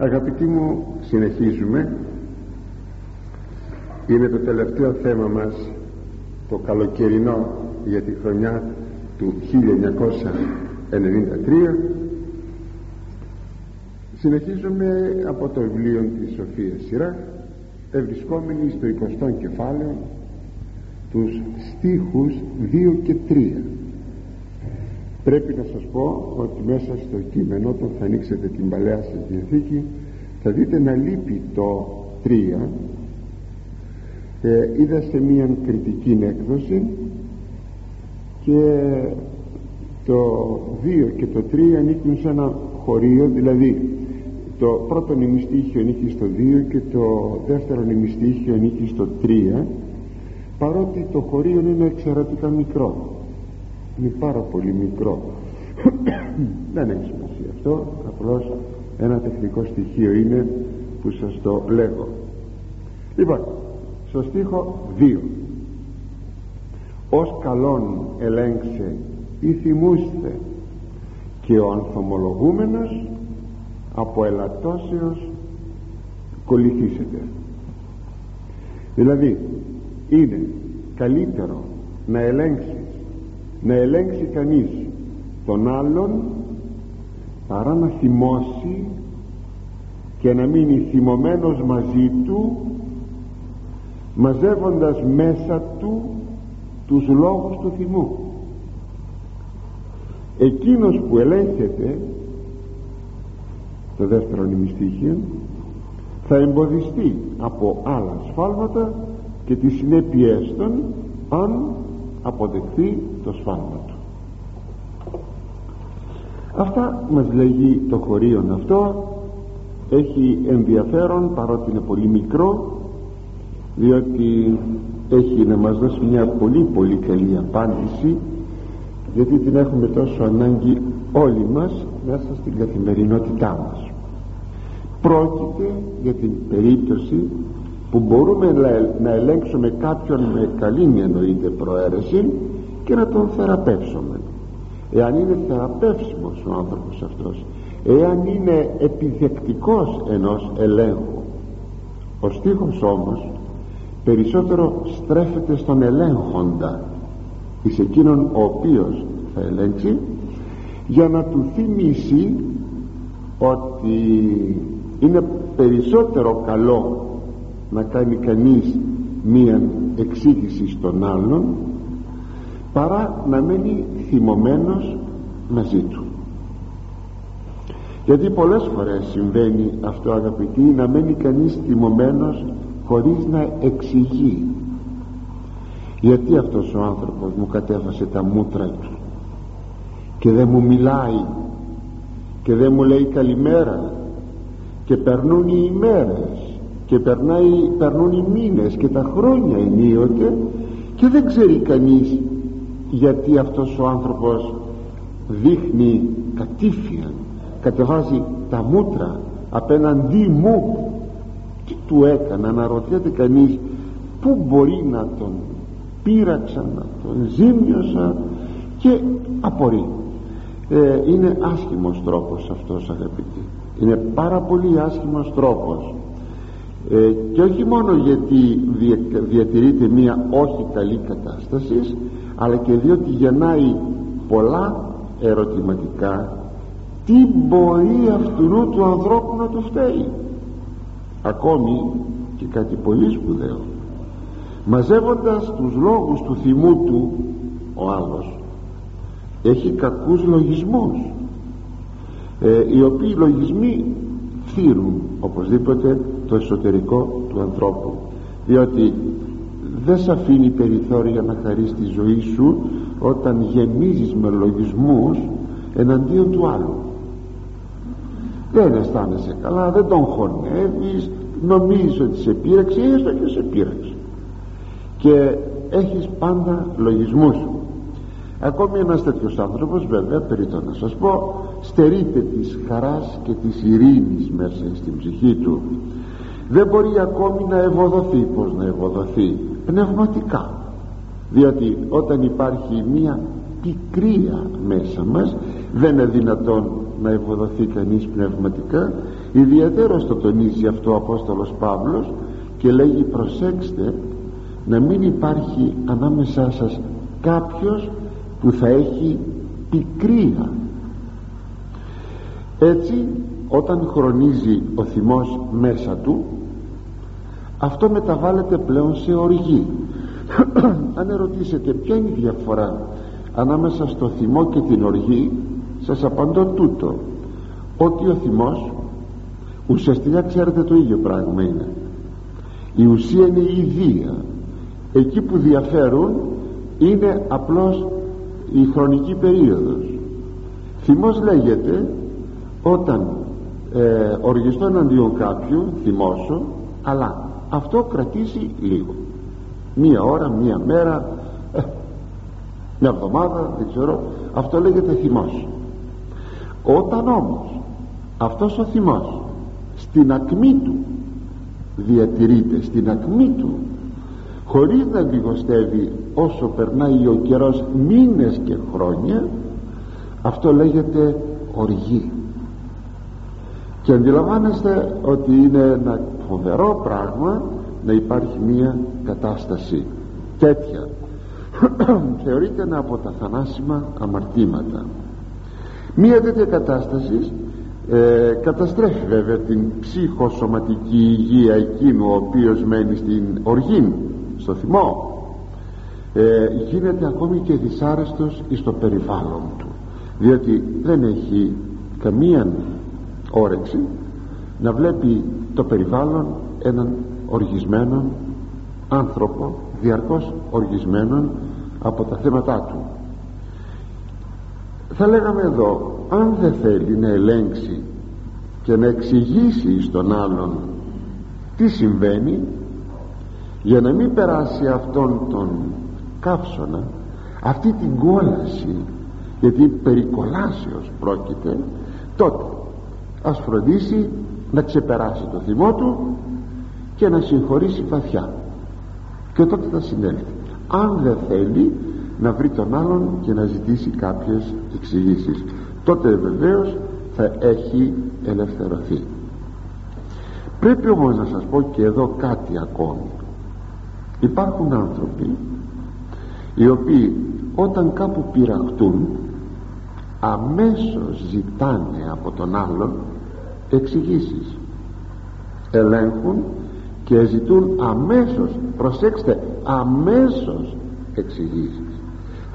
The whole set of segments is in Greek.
Αγαπητοί μου συνεχίζουμε. Είναι το τελευταίο θέμα μας Το καλοκαιρινό για τη χρονιά του 1993 Συνεχίζουμε από το βιβλίο της Σοφίας Σειρά Ευρισκόμενοι στο 20ο κεφάλαιο Τους στίχους 2 και 3 πρέπει να σας πω ότι μέσα στο κείμενο όταν θα ανοίξετε την Παλαιά σας Διαθήκη θα δείτε να λείπει το 3 ε, είδα σε μια κριτική έκδοση και το 2 και το 3 ανήκουν σε ένα χωρίο δηλαδή το πρώτο νημιστήχιο ανήκει στο 2 και το δεύτερο νημιστήχιο ανήκει στο 3 παρότι το χωρίο είναι εξαιρετικά μικρό είναι πάρα πολύ μικρό. Δεν έχει σημασία αυτό. Απλώς ένα τεχνικό στοιχείο είναι που σας το λέγω. Λοιπόν στο στίχο 2 ως καλόν ελέγξε ή θυμούστε και ο ανθομολογούμενος από ελαττώσεως κολληθήσετε δηλαδή είναι καλύτερο να ελέγξει να ελέγξει κανείς τον άλλον παρά να θυμώσει και να μείνει θυμωμένος μαζί του μαζεύοντας μέσα του τους λόγους του θυμού. Εκείνος που ελέγχεται το δεύτερο νημιστήχιο θα εμποδιστεί από άλλα σφάλματα και τις συνέπειές των αν αποδεχθεί το σφάλμα του. Αυτά μας λέγει το χωρίον αυτό. Έχει ενδιαφέρον παρότι είναι πολύ μικρό διότι έχει να μας δώσει μια πολύ πολύ καλή απάντηση γιατί την έχουμε τόσο ανάγκη όλοι μας μέσα στην καθημερινότητά μας. Πρόκειται για την περίπτωση που μπορούμε να ελέγξουμε κάποιον με καλή εννοείται προαίρεση και να τον θεραπεύσουμε. Εάν είναι θεραπεύσιμος ο άνθρωπος αυτός εάν είναι επιθεκτικός ενός ελέγχου ο στίχος όμως περισσότερο στρέφεται στον ελέγχοντα εις εκείνον ο οποίος θα ελέγξει για να του θυμίσει ότι είναι περισσότερο καλό να κάνει κανείς μία εξήγηση στον άλλον παρά να μένει θυμωμένος μαζί του. Γιατί πολλές φορές συμβαίνει αυτό αγαπητοί να μένει κανείς θυμωμένος χωρίς να εξηγεί. Γιατί αυτός ο άνθρωπος μου κατέβασε τα μούτρα του και δεν μου μιλάει και δεν μου λέει καλημέρα και περνούν οι ημέρες και περνάει, περνούν οι μήνες και τα χρόνια ενίοτε και δεν ξέρει κανείς γιατί αυτός ο άνθρωπος δείχνει κατήφια κατεβάζει τα μούτρα απέναντί μου τι του έκανα. Αναρωτιέται κανείς πού μπορεί να τον πείραξα να τον ζήμιωσα και απορεί. Ε, είναι άσχημος τρόπος αυτός αγαπητοί. Είναι πάρα πολύ άσχημος τρόπος ε, και όχι μόνο γιατί διατηρείται μία όχι καλή κατάσταση αλλά και διότι γεννάει πολλά ερωτηματικά. Τι μπορεί αυτού του ανθρώπου να του φταίει; Ακόμη και κάτι πολύ σπουδαίο. Μαζεύοντας τους λόγους του θυμού του ο άλλος έχει κακούς λογισμούς ε, οι οποίοι λογισμοί θύρουν οπωσδήποτε το εσωτερικό του ανθρώπου. Διότι δεν σε αφήνει περιθώρια να χαρείς τη ζωή σου όταν γεμίζεις με λογισμούς εναντίον του άλλου. Δεν αισθάνεσαι καλά δεν τον χωνεύεις νομίζεις ότι σε πείραξε έστω και σε πείραξε. Και έχεις πάντα λογισμούς. Ακόμη ένας τέτοιος άνθρωπος βέβαια περίτω να σας πω στερείται της χαράς και της ειρήνης μέσα στην ψυχή του δεν μπορεί ακόμη να ευοδοθεί πως να ευοδοθεί πνευματικά. Διότι όταν υπάρχει μία πικρία μέσα μας δεν είναι δυνατόν να ευοδοθεί κανείς πνευματικά. Ιδιαίτερο το τονίζει αυτό ο Απόστολος Παύλος και λέγει προσέξτε να μην υπάρχει ανάμεσά σας κάποιος που θα έχει πικρία έτσι όταν χρονίζει ο θυμός μέσα του αυτό μεταβάλλεται πλέον σε οργή αν ερωτήσετε ποια είναι η διαφορά ανάμεσα στο θυμό και την οργή σας απαντώ τούτο. Ότι ο θυμός ουσιαστικά ξέρετε το ίδιο πράγμα είναι. Η ουσία είναι η ιδία εκεί που διαφέρουν είναι απλώς η χρονική περίοδος. Θυμός λέγεται όταν ε, οργιστώ εναντίον κάποιου θυμώσω αλλά αυτό κρατήσει λίγο. Μία ώρα, μία μέρα ε, μια εβδομάδα δεν ξέρω. Αυτό λέγεται θυμός. Όταν όμως αυτός ο θυμός στην ακμή του διατηρείται στην ακμή του χωρίς να λιγοστεύει όσο περνάει ο καιρός μήνες και χρόνια αυτό λέγεται οργή. Και αντιλαμβάνεστε ότι είναι ένα φοβερό πράγμα να υπάρχει μία κατάσταση τέτοια. Θεωρείται ένα από τα θανάσιμα αμαρτήματα. Μία τέτοια κατάσταση ε, καταστρέφει βέβαια την ψυχοσωματική υγεία εκείνου ο οποίος μένει στην οργή στο θυμό. Ε, γίνεται ακόμη και δυσάρεστος στο περιβάλλον του διότι δεν έχει καμία όρεξη να βλέπει το περιβάλλον έναν οργισμένο άνθρωπο διαρκώς οργισμένον από τα θέματα του. Θα λέγαμε εδώ αν δεν θέλει να ελέγξει και να εξηγήσει στον άλλον τι συμβαίνει για να μην περάσει αυτόν τον καύσωνα αυτή την κόλαση γιατί περί κολάσεως πρόκειται τότε ας φροντίσει να ξεπεράσει το θυμό του και να συγχωρήσει βαθιά. Και τότε θα συνέλθει αν δεν θέλει να βρει τον άλλον και να ζητήσει κάποιες εξηγήσεις. τότε βεβαίως θα έχει ελευθερωθεί. Πρέπει όμως να σας πω και εδώ κάτι ακόμη. Υπάρχουν άνθρωποι οι οποίοι όταν κάπου πειραχτούν αμέσως ζητάνε από τον άλλον εξηγήσεις. ελέγχουν και ζητούν αμέσως προσέξτε αμέσως εξηγήσεις.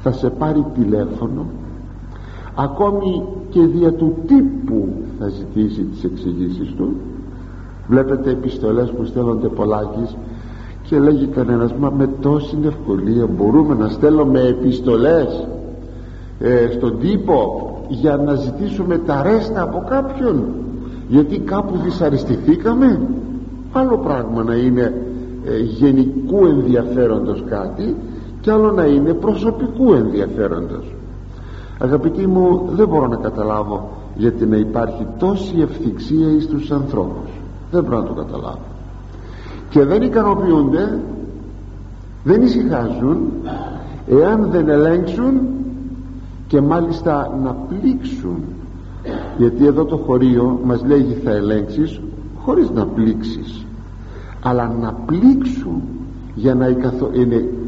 θα σε πάρει τηλέφωνο ακόμη και δια του τύπου θα ζητήσει τις εξηγήσεις του βλέπετε επιστολές που στέλνονται πολλάκις και λέγει κανένας μα με τόση ευκολία μπορούμε να στέλνουμε επιστολές ε, στον τύπο για να ζητήσουμε τα ρέστα από κάποιον γιατί κάπου δυσαρεστηθήκαμε. Άλλο πράγμα να είναι ε, γενικού ενδιαφέροντος κάτι και άλλο να είναι προσωπικού ενδιαφέροντος. Αγαπητοί μου δεν μπορώ να καταλάβω γιατί να υπάρχει τόση ευθυξία εις τους ανθρώπους. Δεν μπορώ να το καταλάβω. Και δεν ικανοποιούνται δεν ησυχάζουν εάν δεν ελέγξουν και μάλιστα να πλήξουν γιατί εδώ το χωρίο μας λέγει θα ελέγξεις χωρίς να πλήξεις αλλά να πλήξουν για να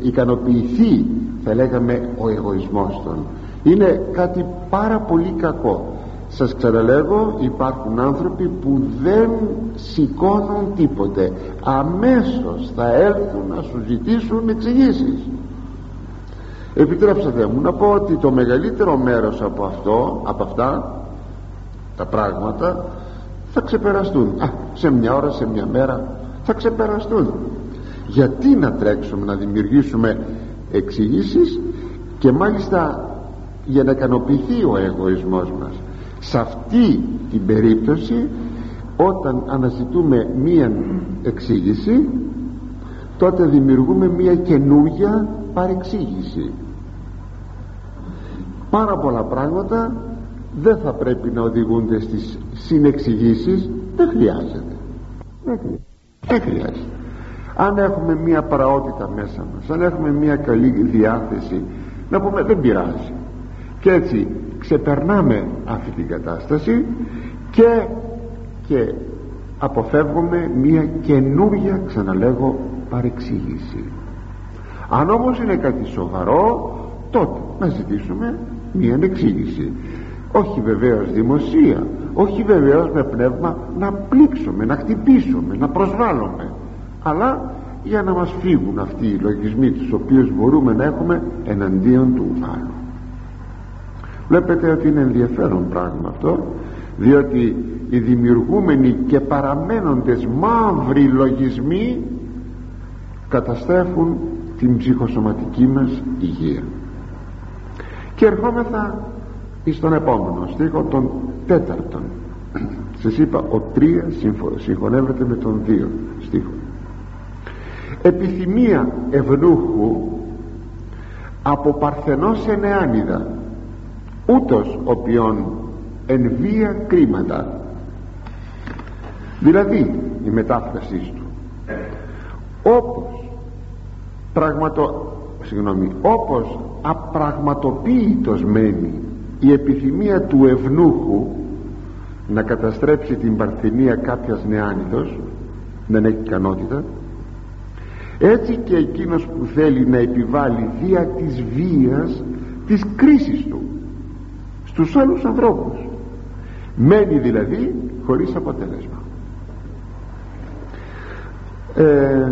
ικανοποιηθεί θα λέγαμε ο εγωισμός των. Είναι κάτι πάρα πολύ κακό. Σας ξαναλέγω υπάρχουν άνθρωποι που δεν σηκώνουν τίποτε. Αμέσως θα έλθουν να σου ζητήσουν εξηγήσεις. επιτρέψατε μου να πω ότι το μεγαλύτερο μέρος από αυτό από αυτά τα πράγματα θα ξεπεραστούν. Α, σε μια ώρα, σε μια μέρα θα ξεπεραστούν. Γιατί να τρέξουμε να δημιουργήσουμε εξηγήσεις και μάλιστα για να ικανοποιηθεί ο εγωισμός μας. Σε αυτή την περίπτωση όταν αναζητούμε μία εξήγηση τότε δημιουργούμε μία καινούργια παρεξήγηση. Πάρα πολλά πράγματα δεν θα πρέπει να οδηγούνται στις συνεξηγήσεις. Δεν χρειάζεται. Δεν χρειάζεται. Αν έχουμε μία παραότητα μέσα μας αν έχουμε μία καλή διάθεση να πούμε δεν πειράζει. Και έτσι ξεπερνάμε αυτή την κατάσταση και και αποφεύγουμε μια καινούργια ξαναλέγω παρεξήγηση. Αν όμως είναι κάτι σοβαρό τότε να ζητήσουμε μια εξήγηση όχι βεβαίως δημοσία όχι βεβαίως με πνεύμα να πλήξουμε, να χτυπήσουμε, να προσβάλλουμε αλλά για να μας φύγουν αυτοί οι λογισμοί τους οποίους μπορούμε να έχουμε εναντίον του άλλου. Βλέπετε ότι είναι ενδιαφέρον πράγμα αυτό διότι οι δημιουργούμενοι και παραμένοντες μαύροι λογισμοί καταστρέφουν την ψυχοσωματική μας υγεία. Και ερχόμεθα στον επόμενο στίχο τον τέταρτον. Σας είπα ο τρία συγχωνεύεται με τον δύο στίχο. Επιθυμία ευνούχου από παρθενός ενεάνιδα ούτως οποίον εν βία κρίματα. Δηλαδή η μετάφραση του. Όπως πραγματο, συγγνώμη, όπως απραγματοποίητος μένει η επιθυμία του ευνούχου να καταστρέψει την παρθενία κάποιας νεάνιδος δεν έχει ικανότητα έτσι και εκείνος που θέλει να επιβάλλει δια της βίας της κρίσης του στους άλλους ανθρώπους. Μένει δηλαδή χωρίς αποτέλεσμα. Ε,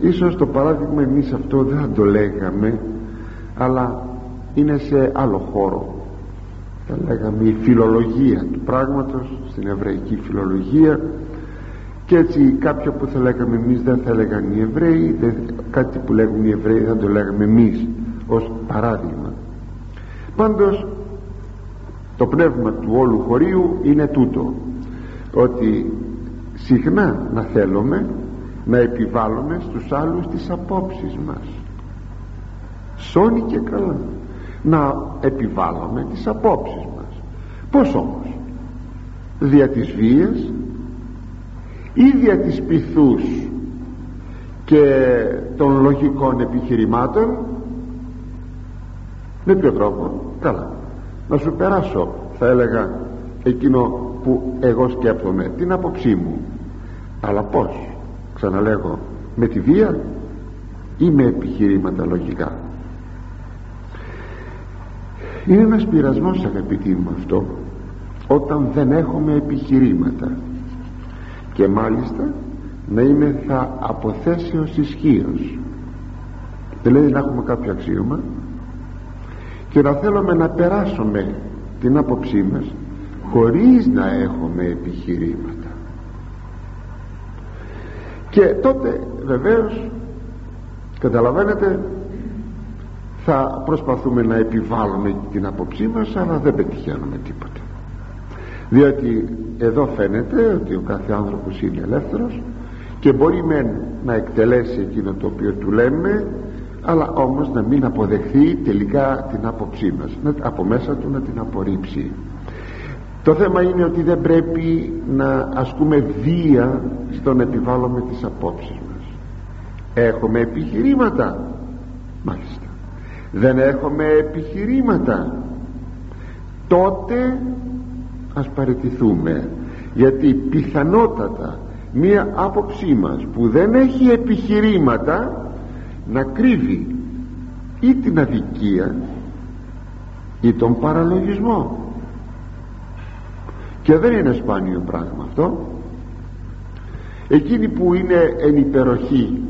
ίσως το παράδειγμα εμείς αυτό δεν το λέγαμε αλλά είναι σε άλλο χώρο θα λέγαμε η φιλολογία του πράγματος στην εβραϊκή φιλολογία. Και έτσι κάποιο που θα λέγαμε εμείς δεν θα έλεγαν οι Εβραίοι δεν, κάτι που λέγουν οι Εβραίοι δεν το λέγαμε εμείς ως παράδειγμα. Πάντως το πνεύμα του όλου χωρίου είναι τούτο ότι συχνά να θέλουμε να επιβάλλουμε στους άλλους τις απόψεις μας. Σώνει και καλά να επιβάλλουμε τις απόψεις μας. Πως όμως; Δια της βίας ή δια της πυθούς και των λογικών επιχειρημάτων; Με ποιο τρόπο; Καλά να σου περάσω θα έλεγα εκείνο που εγώ σκέπτομαι την άποψή μου. Αλλά πως ξαναλέγω με τη βία ή με επιχειρήματα λογικά; Είναι ένας πειρασμός αγαπητοί μου αυτό όταν δεν έχουμε επιχειρήματα. Και μάλιστα να είμαι θα αποθέσεως ισχύω δηλαδή να έχουμε κάποιο αξίωμα. Και να θέλουμε να περάσουμε την άποψή μας χωρίς να έχουμε επιχειρήματα. Και τότε βεβαίως καταλαβαίνετε θα προσπαθούμε να επιβάλλουμε την άποψή μας αλλά δεν πετυχαίνουμε τίποτα. Διότι εδώ φαίνεται ότι ο κάθε άνθρωπος είναι ελεύθερος και μπορεί μεν να εκτελέσει εκείνο το οποίο του λέμε αλλά όμως να μην αποδεχθεί τελικά την άποψή μας από μέσα του να την απορρίψει. Το θέμα είναι ότι δεν πρέπει να ασκούμε βία στον επιβάλλουμε τις απόψεις μας. Έχουμε επιχειρήματα μάλιστα δεν έχουμε επιχειρήματα. Τότε ας παραιτηθούμε γιατί πιθανότατα μία άποψή μας που δεν έχει επιχειρήματα να κρύβει ή την αδικία ή τον παραλογισμό. Και δεν είναι σπάνιο πράγμα αυτό. Εκείνοι που είναι εν υπεροχή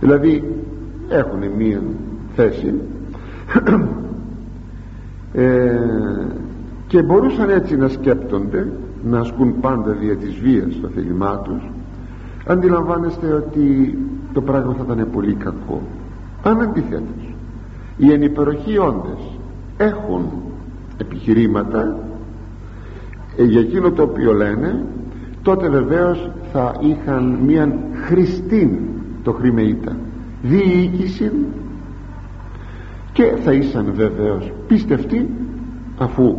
δηλαδή έχουν μία θέση. Ε, και μπορούσαν έτσι να σκέπτονται να ασκούν πάντα δια της βίας το θέλημά τους. Αντιλαμβάνεστε ότι το πράγμα θα ήταν πολύ κακό. Αν αντιθέτως οι ενυπεροχοί όντες έχουν επιχειρήματα ε, για εκείνο το οποίο λένε τότε βεβαίως θα είχαν μια χρηστή το χρημεΐτα διοίκηση. Και θα ήσαν βεβαίως πίστευτοι αφού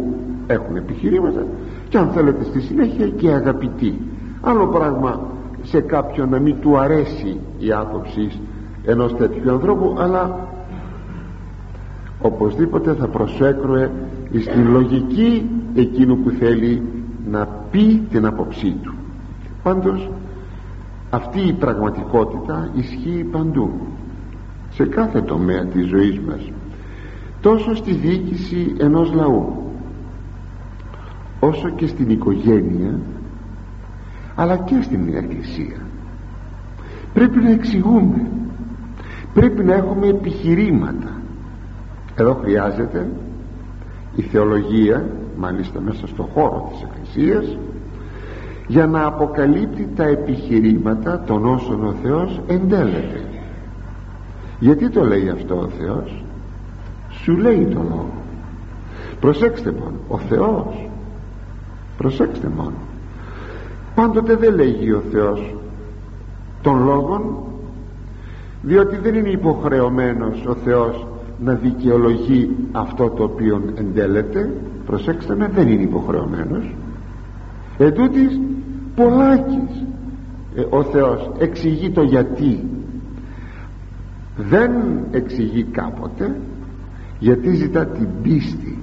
έχουν επιχειρήματα και αν θέλετε στη συνέχεια και αγαπητοί. Άλλο πράγμα σε κάποιον να μην του αρέσει η άποψη ενός τέτοιου ανθρώπου αλλά οπωσδήποτε θα προσέκρουε στην λογική εκείνου που θέλει να πει την άποψή του. Πάντως αυτή η πραγματικότητα ισχύει παντού σε κάθε τομέα της ζωής μας τόσο στη διοίκηση ενός λαού όσο και στην οικογένεια αλλά και στην εκκλησία. Πρέπει να εξηγούμε πρέπει να έχουμε επιχειρήματα. Εδώ χρειάζεται η θεολογία μάλιστα μέσα στο χώρο της εκκλησίας για να αποκαλύπτει τα επιχειρήματα των όσων ο Θεός εντέλεται. Γιατί το λέει αυτό ο Θεός; Σου λέει το λόγο. Προσέξτε μόνο ο Θεός. Προσέξτε μόνο. Πάντοτε δεν λέγει ο Θεός των λόγων διότι δεν είναι υποχρεωμένος ο Θεός να δικαιολογεί αυτό το οποίο εντέλεται. Προσέξτε με δεν είναι υποχρεωμένος. Ετούτης πολλάκις. Ε, ο Θεός εξηγεί το γιατί. Δεν εξηγεί κάποτε γιατί ζητά την πίστη.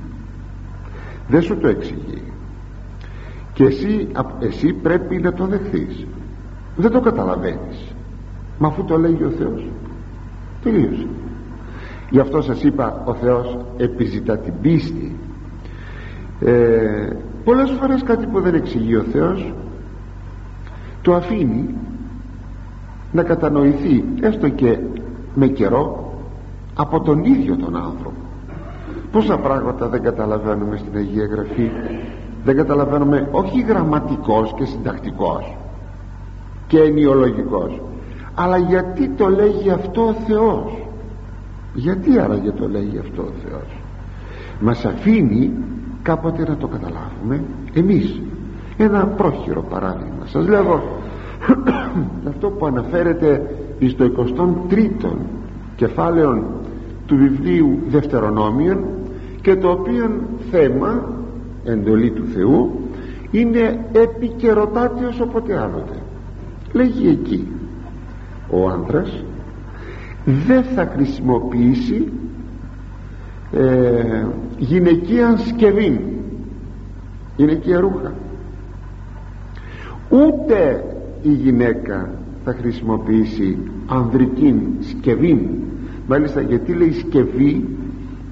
Δεν σου το εξηγεί. Και εσύ, εσύ πρέπει να το δεχθείς. Δεν το καταλαβαίνεις. Μα αφού το λέγει ο Θεός τελείωσε. Γι' αυτό σας είπα ο Θεός επιζητά την πίστη. Ε, πολλές φορές κάτι που δεν εξηγεί ο Θεός το αφήνει να κατανοηθεί έστω και με καιρό από τον ίδιο τον άνθρωπο. Πόσα πράγματα δεν καταλαβαίνουμε στην Αγία Γραφή δεν καταλαβαίνουμε όχι γραμματικός και συντακτικός και ενιολογικός αλλά γιατί το λέγει αυτό ο Θεός. Γιατί άραγε το λέγει αυτό ο Θεός. Μας αφήνει κάποτε να το καταλάβουμε εμείς ένα πρόχειρο παράδειγμα. Σας λέω αυτό που αναφέρεται στο 23ο κεφάλαιο του βιβλίου Δευτερονόμιον και το οποίο θέμα εντολή του Θεού είναι επικαιροτάτιος όποτε άλλοτε. Λέγει εκεί ο άντρας δεν θα χρησιμοποιήσει ε, γυναικεία σκευή γυναικεία ρούχα ούτε η γυναίκα θα χρησιμοποιήσει ανδρική σκευή. Μάλιστα γιατί λέει σκευή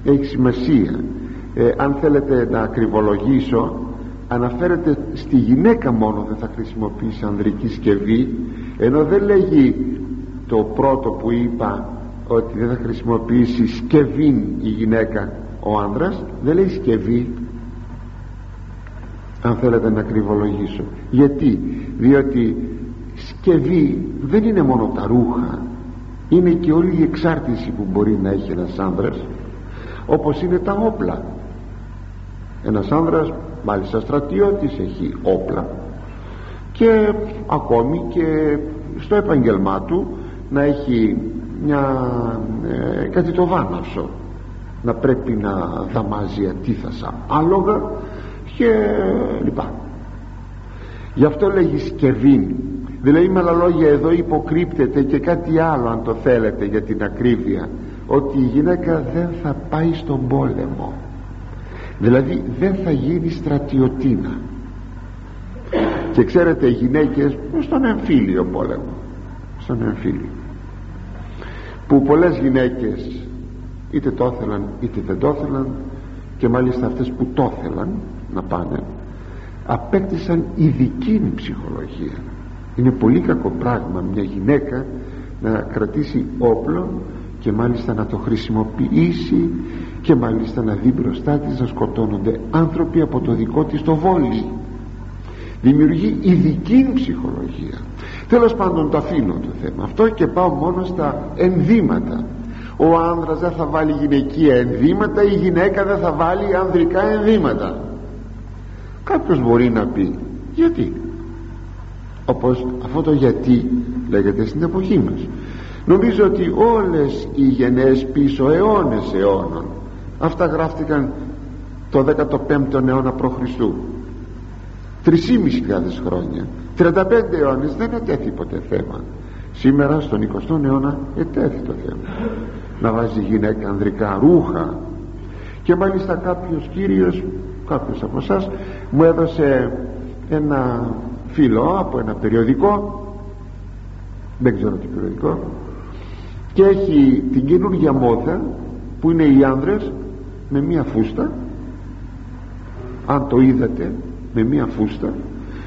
έχει σημασία. Ε, αν θέλετε να ακριβολογήσω αναφέρεται στη γυναίκα μόνο δεν θα χρησιμοποιήσει ανδρική σκευή ενώ δεν λέγει το πρώτο που είπα ότι δεν θα χρησιμοποιήσει σκευή η γυναίκα ο άνδρας δεν λέει σκευή αν θέλετε να ακριβολογήσω γιατί; Διότι σκευή δεν είναι μόνο τα ρούχα. Είναι και όλη η εξάρτηση που μπορεί να έχει ένας άνδρας. Όπως είναι τα όπλα. Ένας άνδρας μάλιστα στρατιώτης έχει όπλα. Και ακόμη και στο επαγγελμά του να έχει μια, ε, κάτι το βάναυσο. Να πρέπει να δαμάζει αντίθασα άλογα και λοιπά. Γι' αυτό λέγει σκευή δηλαδή με άλλα λόγια εδώ υποκρύπτεται και κάτι άλλο αν το θέλετε για την ακρίβεια ότι η γυναίκα δεν θα πάει στον πόλεμο. Δηλαδή δεν θα γίνει στρατιωτίνα και ξέρετε οι γυναίκες στον εμφύλιο πόλεμος. Στον εμφύλιο που πολλές γυναίκες είτε το ήθελαν είτε δεν το ήθελαν και μάλιστα αυτές που το ήθελαν να πάνε. Απέκτησαν ειδική ψυχολογία. Είναι πολύ κακό πράγμα μια γυναίκα να κρατήσει όπλο και μάλιστα να το χρησιμοποιήσει και μάλιστα να δει μπροστά της να σκοτώνονται άνθρωποι από το δικό της το βόλι. Δημιουργεί ειδική ψυχολογία. Τέλος πάντων το αφήνω το θέμα αυτό και πάω μόνο στα ενδύματα. Ο άνδρας δεν θα βάλει γυναικεία ενδύματα η γυναίκα δεν θα βάλει ανδρικά ενδύματα κάποιος μπορεί να πει γιατί; Όπως αυτό το γιατί λέγεται στην εποχή μας. Νομίζω ότι όλες οι γενναίες πίσω αιώνες αιώνων αυτά γράφτηκαν το 15ο αιώνα π.Χ. 3.500 χρόνια. 35 αιώνες δεν ετέθη ποτέ θέμα. Σήμερα στον 20ο αιώνα ετέθη το θέμα. Να βάζει γυναίκα ανδρικά ρούχα. Και μάλιστα κάποιος κύριος κάποιος από εσάς μου έδωσε ένα φίλο από ένα περιοδικό δεν ξέρω τι περιοδικό και έχει την καινούργια μόδα που είναι οι άνδρες με μία φούστα. Αν το είδατε με μία φούστα.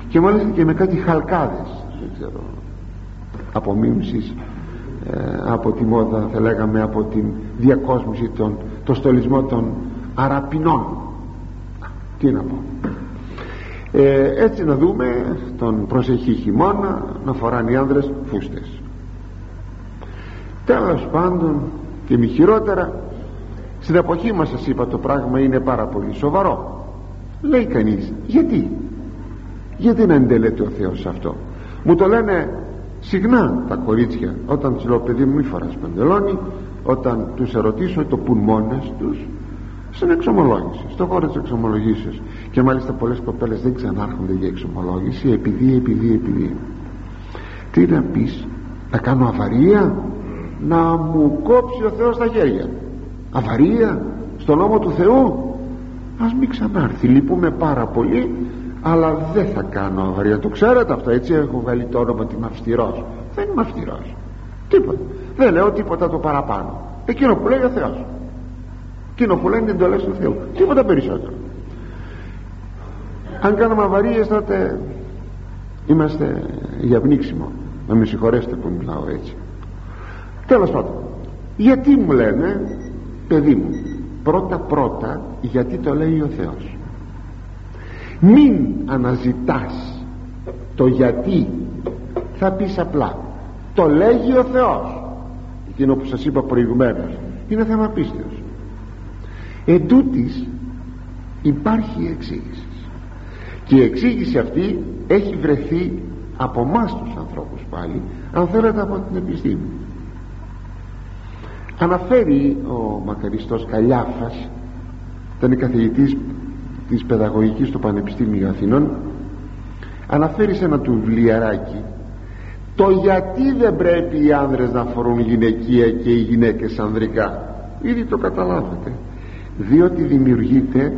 Και μάλιστα και με κάτι χαλκάδες δεν ξέρω απομίμησης ε, από τη μόδα θα λέγαμε από την διακόσμηση των, το στολισμό των αραπινών. Τι να πω ε, έτσι να δούμε τον προσεχή χειμώνα να φοράνε οι άνδρες φούστες. Τέλος πάντων και μη χειρότερα στην εποχή μας σας είπα το πράγμα είναι πάρα πολύ σοβαρό. Λέει κανείς γιατί; Γιατί να εντελέται ο Θεός αυτό; Μου το λένε συχνά τα κορίτσια όταν τους λέω παιδί μου μη φοράς παντελόνι όταν τους ερωτήσω το πουν μόνες τους στην εξομολόγηση στο χώρο της εξομολογήσεως και μάλιστα πολλές κοπέλες δεν ξανάρχονται για εξομολόγηση επειδή, επειδή, επειδή. Τι να πεις να κάνω αβαρία; Να μου κόψει ο Θεός τα χέρια. Αβαρία στον νόμο του Θεού; Ας μην ξανάρθει. Λυπούμε πάρα πολύ αλλά δεν θα κάνω αβαρία. Το ξέρετε αυτό έτσι έχω βγάλει το όνομα ότι είμαι αυστηρός δεν είμαι αυστηρός τίποτα. Δεν λέω τίποτα το παραπάνω. Εκείνο που λέει ο Θεός. Εκείνο που λένε εντολές του Θεού. Τίποτα περισσότερο αν κάνουμε αβαρίες τότε είμαστε για πνίξιμο. Να με συγχωρέσετε που μιλάω έτσι. Τέλος πάντων γιατί μου λένε παιδί μου πρώτα πρώτα γιατί το λέει ο Θεός. Μην αναζητάς το γιατί θα πεις απλά το λέγει ο Θεός. Εκείνο που σας είπα προηγουμένως είναι θέμα πίστεως. Εν τούτης υπάρχει εξήγηση και η εξήγηση αυτή έχει βρεθεί από εμάς τους ανθρώπους πάλι αν θέλετε από την επιστήμη. Αναφέρει ο μακαριστός Καλιάφας ήταν καθηγητής της παιδαγωγικής του Πανεπιστήμιου Αθηνών αναφέρει σε ένα του βιβλιαράκι το γιατί δεν πρέπει οι άνδρες να φορούν γυναικεία και οι γυναίκες ανδρικά; Ήδη το καταλάβετε διότι δημιουργείται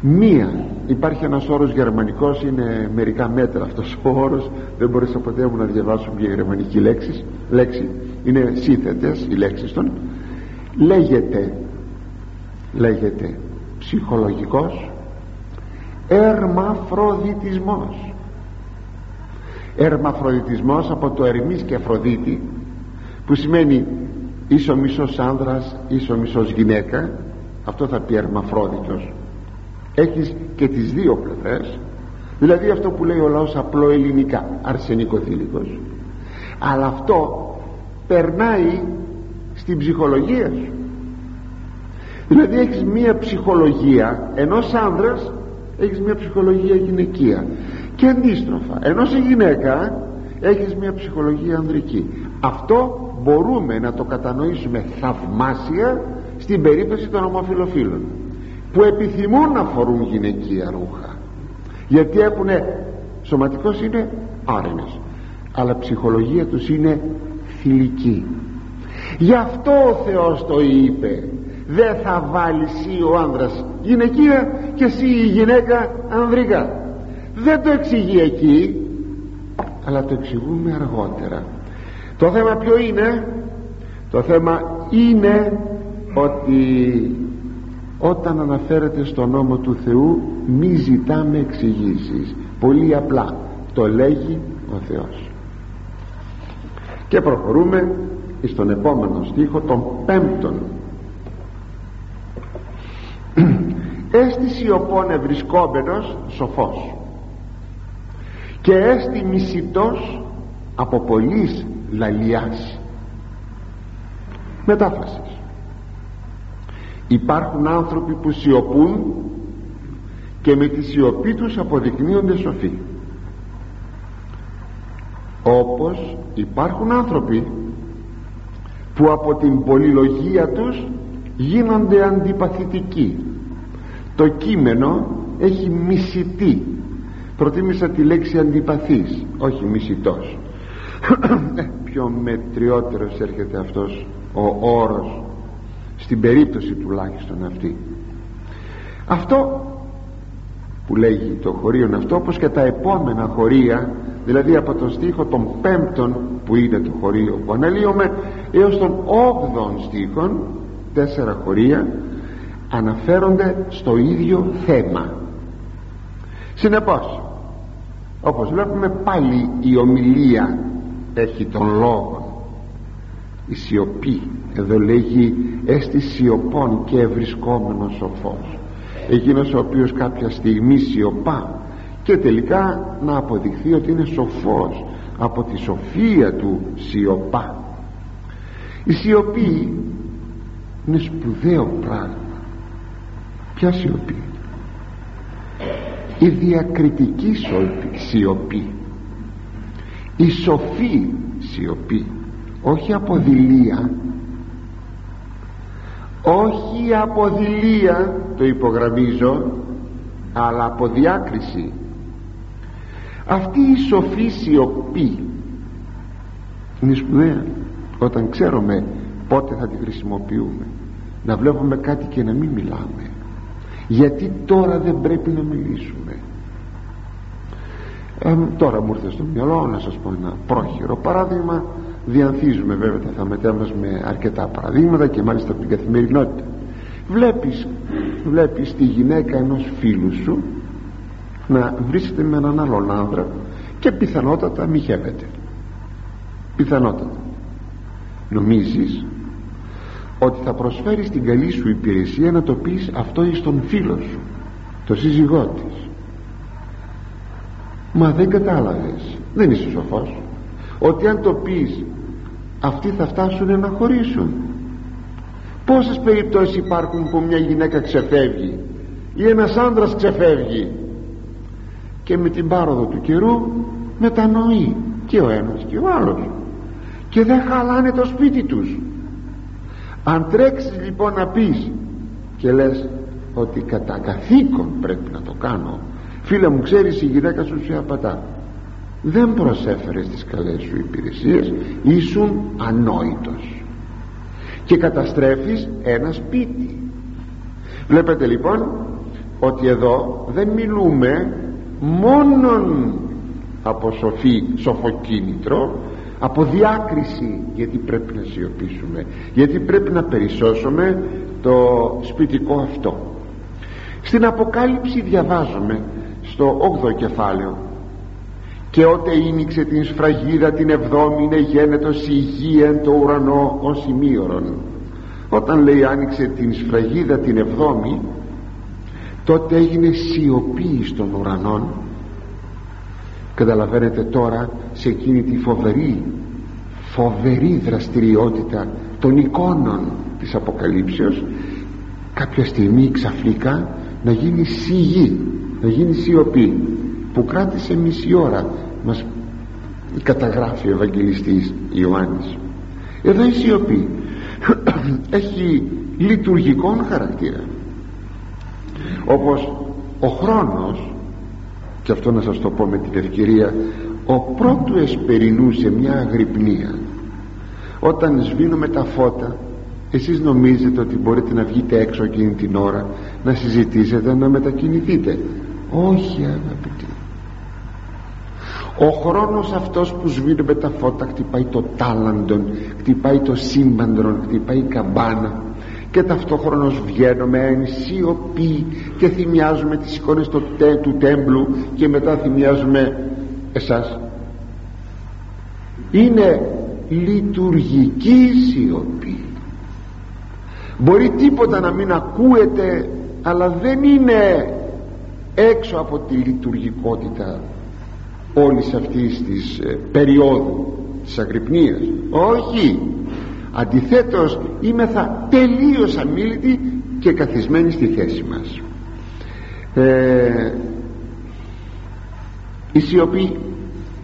μία υπάρχει ένας όρος γερμανικός είναι μερικά μέτρα. Αυτός ο όρος δεν μπορείς ποτέ μου να διαβάσω μια γερμανική λέξη, λέξη. Είναι σύνθετες οι λέξεις των. Λέγεται λέγεται ψυχολογικός ερμαφροδιτισμός. Ερμαφροδιτισμός από το ερμής και αφροδίτη που σημαίνει ίσο μισός άνδρας ίσο μισός γυναίκα. Αυτό θα πει ερμαφρόδιτος έχεις και τις δύο πλευρές. Δηλαδή αυτό που λέει ο λαός απλό ελληνικά αρσενικοθήλικος. Αλλά αυτό περνάει στην ψυχολογία σου. Δηλαδή έχεις μία ψυχολογία ενός άνδρας έχεις μία ψυχολογία γυναικεία. Και αντίστροφα ενώ σε γυναίκα έχεις μία ψυχολογία ανδρική. Αυτό μπορούμε να το κατανοήσουμε θαυμάσια στην περίπτωση των ομοφιλοφίλων που επιθυμούν να φορούν γυναικεία ρούχα. Γιατί έχουν σωματικός είναι άρενες αλλά ψυχολογία τους είναι θηλυκή. Γι' αυτό ο Θεός το είπε δεν θα βάλει εσύ ο άνδρας γυναικεία και εσύ η γυναίκα ανδρικά δεν το εξηγεί εκεί αλλά το εξηγούμε αργότερα. Το θέμα ποιο είναι; Το θέμα είναι ότι όταν αναφέρεται στο νόμο του Θεού μη ζητάμε εξηγήσεις. πολύ απλά. Το λέγει ο Θεός. Και προχωρούμε στον επόμενο στίχο τον πέμπτον. Έστηση οπών ευρισκόμενος σοφός. Και έστι μισητός από πολλής λαλιάς μετάφρασης υπάρχουν άνθρωποι που σιωπούν και με τη σιωπή τους αποδεικνύονται σοφοί. Όπως υπάρχουν άνθρωποι που από την πολυλογία τους γίνονται αντιπαθητικοί. Το κείμενο έχει μισητή. Προτίμησα τη λέξη αντιπαθής όχι μισητός. Ε, πιο μετριότερος έρχεται αυτός ο όρος στην περίπτωση τουλάχιστον αυτή. Αυτό που λέγει το χωρίο αυτό όπως και τα επόμενα χωρία δηλαδή από τον στίχο των πέμπτων που είναι το χωρίο που αναλύουμε έως τον όγδον στίχων τέσσερα χωρία αναφέρονται στο ίδιο θέμα. Συνεπώς όπως βλέπουμε πάλι η ομιλία έχει τον λόγο η σιωπή εδώ λέγει έστι σιωπών και ευρισκόμενος σοφός εκείνος ο οποίος κάποια στιγμή σιωπά και τελικά να αποδειχθεί ότι είναι σοφός από τη σοφία του σιωπά. Η σιωπή είναι σπουδαίο πράγμα. Ποια σιωπή; Η διακριτική σιωπή. Η σοφή σιωπή όχι αποδηλία όχι αποδηλία το υπογραμμίζω αλλά από διάκριση. Αυτή η σοφή σιωπή είναι σπουδαία όταν ξέρουμε πότε θα τη χρησιμοποιούμε να βλέπουμε κάτι και να μην μιλάμε. Γιατί τώρα δεν πρέπει να μιλήσουμε. Ε, τώρα μου ήρθε στο μυαλό να σας πω ένα πρόχειρο παράδειγμα διανθίζουμε βέβαια τα θαματέα μας με αρκετά παραδείγματα και μάλιστα από την καθημερινότητα. Βλέπεις, βλέπεις τη γυναίκα ενός φίλου σου να βρίσκεται με έναν άλλον άνδρα και πιθανότατα μοιχεύεται πιθανότατα. Νομίζεις ότι θα προσφέρεις την καλή σου υπηρεσία να το πεις αυτό εις τον φίλο σου το σύζυγό της. Μα δεν κατάλαβες. Δεν είσαι σοφός ότι αν το πεις αυτοί θα φτάσουν να χωρίσουν. Πόσες περιπτώσεις υπάρχουν που μια γυναίκα ξεφεύγει ή ένας άντρας ξεφεύγει και με την πάροδο του καιρού μετανοεί και ο ένας και ο άλλος και δεν χαλάνε το σπίτι τους. Αν τρέξεις λοιπόν να πεις και λες ότι κατά καθήκον πρέπει να το κάνω φίλε μου ξέρεις η γυναίκα σου σε απατά δεν προσέφερες τις καλές σου υπηρεσίες ήσουν ανόητος. Και καταστρέφεις ένα σπίτι. Βλέπετε λοιπόν ότι εδώ δεν μιλούμε μόνον από σοφή σοφοκίνητρο από διάκριση γιατί πρέπει να σιωπήσουμε γιατί πρέπει να περισσώσουμε το σπιτικό αυτό. Στην Αποκάλυψη διαβάζουμε στο 8ο κεφάλαιο και ότε ίνιξε την σφραγίδα την εβδόμη είναι γένετος υγεία το ουρανό ως ημίωρον. Όταν λέει άνοιξε την σφραγίδα την εβδόμη τότε έγινε σιωπή στον ουρανό καταλαβαίνετε τώρα σε εκείνη τη φοβερή φοβερή δραστηριότητα των εικόνων της Αποκαλύψεως κάποια στιγμή ξαφνικά να γίνει σιγή να γίνει σιωπή που κράτησε μισή ώρα μας καταγράφει ο Ευαγγελιστής Ιωάννης. Εδώ η σιωπή έχει λειτουργικό χαρακτήρα. Όπως ο χρόνος και αυτό να σας το πω με την ευκαιρία ο πρώτου εσπερινούσε μια αγρυπνία. Όταν σβήνουμε τα φώτα εσείς νομίζετε ότι μπορείτε να βγείτε έξω εκείνη την ώρα να συζητήσετε να μετακινηθείτε. Όχι αγαπητοί ο χρόνος αυτός που σβήνουμε τα φώτα χτυπάει το τάλαντον χτυπάει το σύμπαντρον χτυπάει η καμπάνα. Και ταυτόχρονος βγαίνουμε εν σιωπή και θυμιάζουμε τις εικόνες του, του τέμπλου και μετά θυμιάζουμε εσάς. Είναι λειτουργική σιωπή. Μπορεί τίποτα να μην ακούεται αλλά δεν είναι έξω από τη λειτουργικότητα όλης αυτής της ε, περίοδου της αγρυπνίας. Όχι. Αντιθέτως θα τελείως αμήλυτη και καθισμένη στη θέση μας. Ε, η σιωπή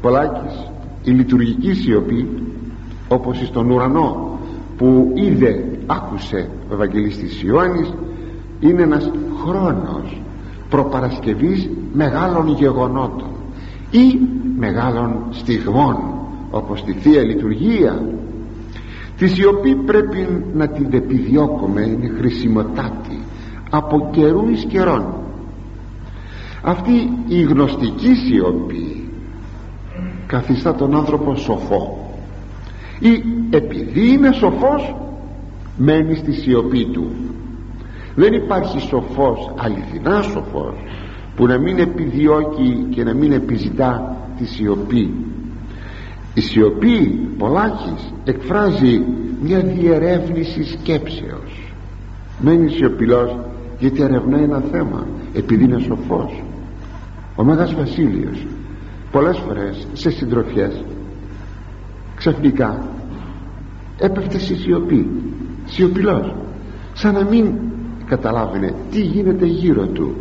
πολλάκις η λειτουργική σιωπή όπως στον ουρανό που είδε άκουσε ο Ευαγγελίστης Ιωάννης είναι ένας χρόνος προπαρασκευής μεγάλων γεγονότων ή μεγάλων στιγμών όπως τη Θεία Λειτουργία τη σιωπή πρέπει να την επιδιώκουμε είναι χρησιμοτάτη από καιρού εις καιρών. Αυτή η γνωστική σιωπή καθιστά τον άνθρωπο σοφό. Ή επειδή είναι σοφός μένει στη σιωπή του. Δεν υπάρχει σοφός αληθινά σοφός που να μην επιδιώκει και να μην επιζητά τη σιωπή. Η σιωπή πολλάκις εκφράζει μια διερεύνηση σκέψεως. Μένει σιωπηλός γιατί ερευνά ένα θέμα επειδή είναι σοφός. Ο Μέγας Βασίλειος πολλές φορές σε συντροφιές ξαφνικά έπεφτε στη σιωπή σιωπηλός σαν να μην καταλάβαινε τι γίνεται γύρω του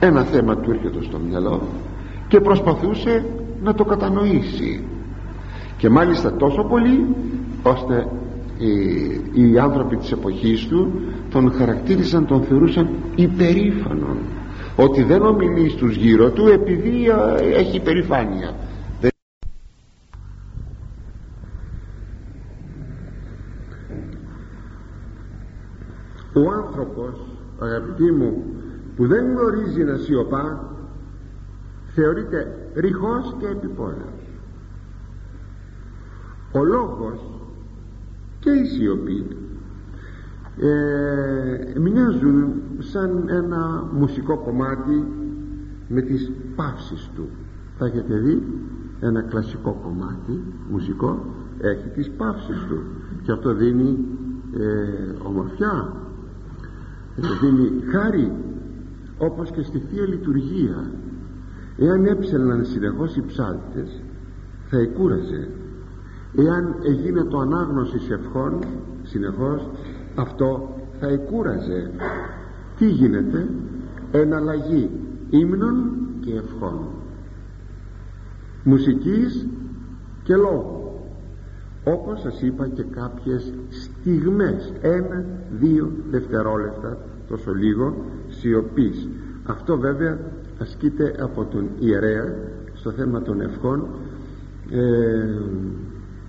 ένα θέμα του έρχεται στο μυαλό και προσπαθούσε να το κατανοήσει. Και μάλιστα τόσο πολύ ώστε οι, οι άνθρωποι της εποχής του τον χαρακτήριζαν, τον θεωρούσαν υπερήφανον. Ότι δεν ομιλεί στους γύρω του επειδή έχει υπερηφάνεια. Ο άνθρωπος αγαπητοί μου που δεν γνωρίζει να σιωπά θεωρείται ρηχός και επιπόλαιος. Ο λόγος και η σιωπή ε, μοιάζουν σαν ένα μουσικό κομμάτι με τις παύσεις του. Θα έχετε δει ένα κλασικό κομμάτι μουσικό έχει τις παύσεις του. Και αυτό δίνει ε, ομορφιά. Δίνει χάρη όπως και στη Θεία Λειτουργία. Εάν έψελναν συνεχώς οι ψάλτες θα εκούραζε. Εάν έγινε το ανάγνωση ευχών συνεχώς αυτό θα εκούραζε. Τι γίνεται; Εναλλαγή ύμνων και ευχών. Μουσικής και λόγου. Όπως σας είπα και κάποιες στιγμές ένα, δύο δευτερόλεπτα τόσο λίγο σιωπής. Αυτό βέβαια ασκείται από τον ιερέα στο θέμα των ευχών ε,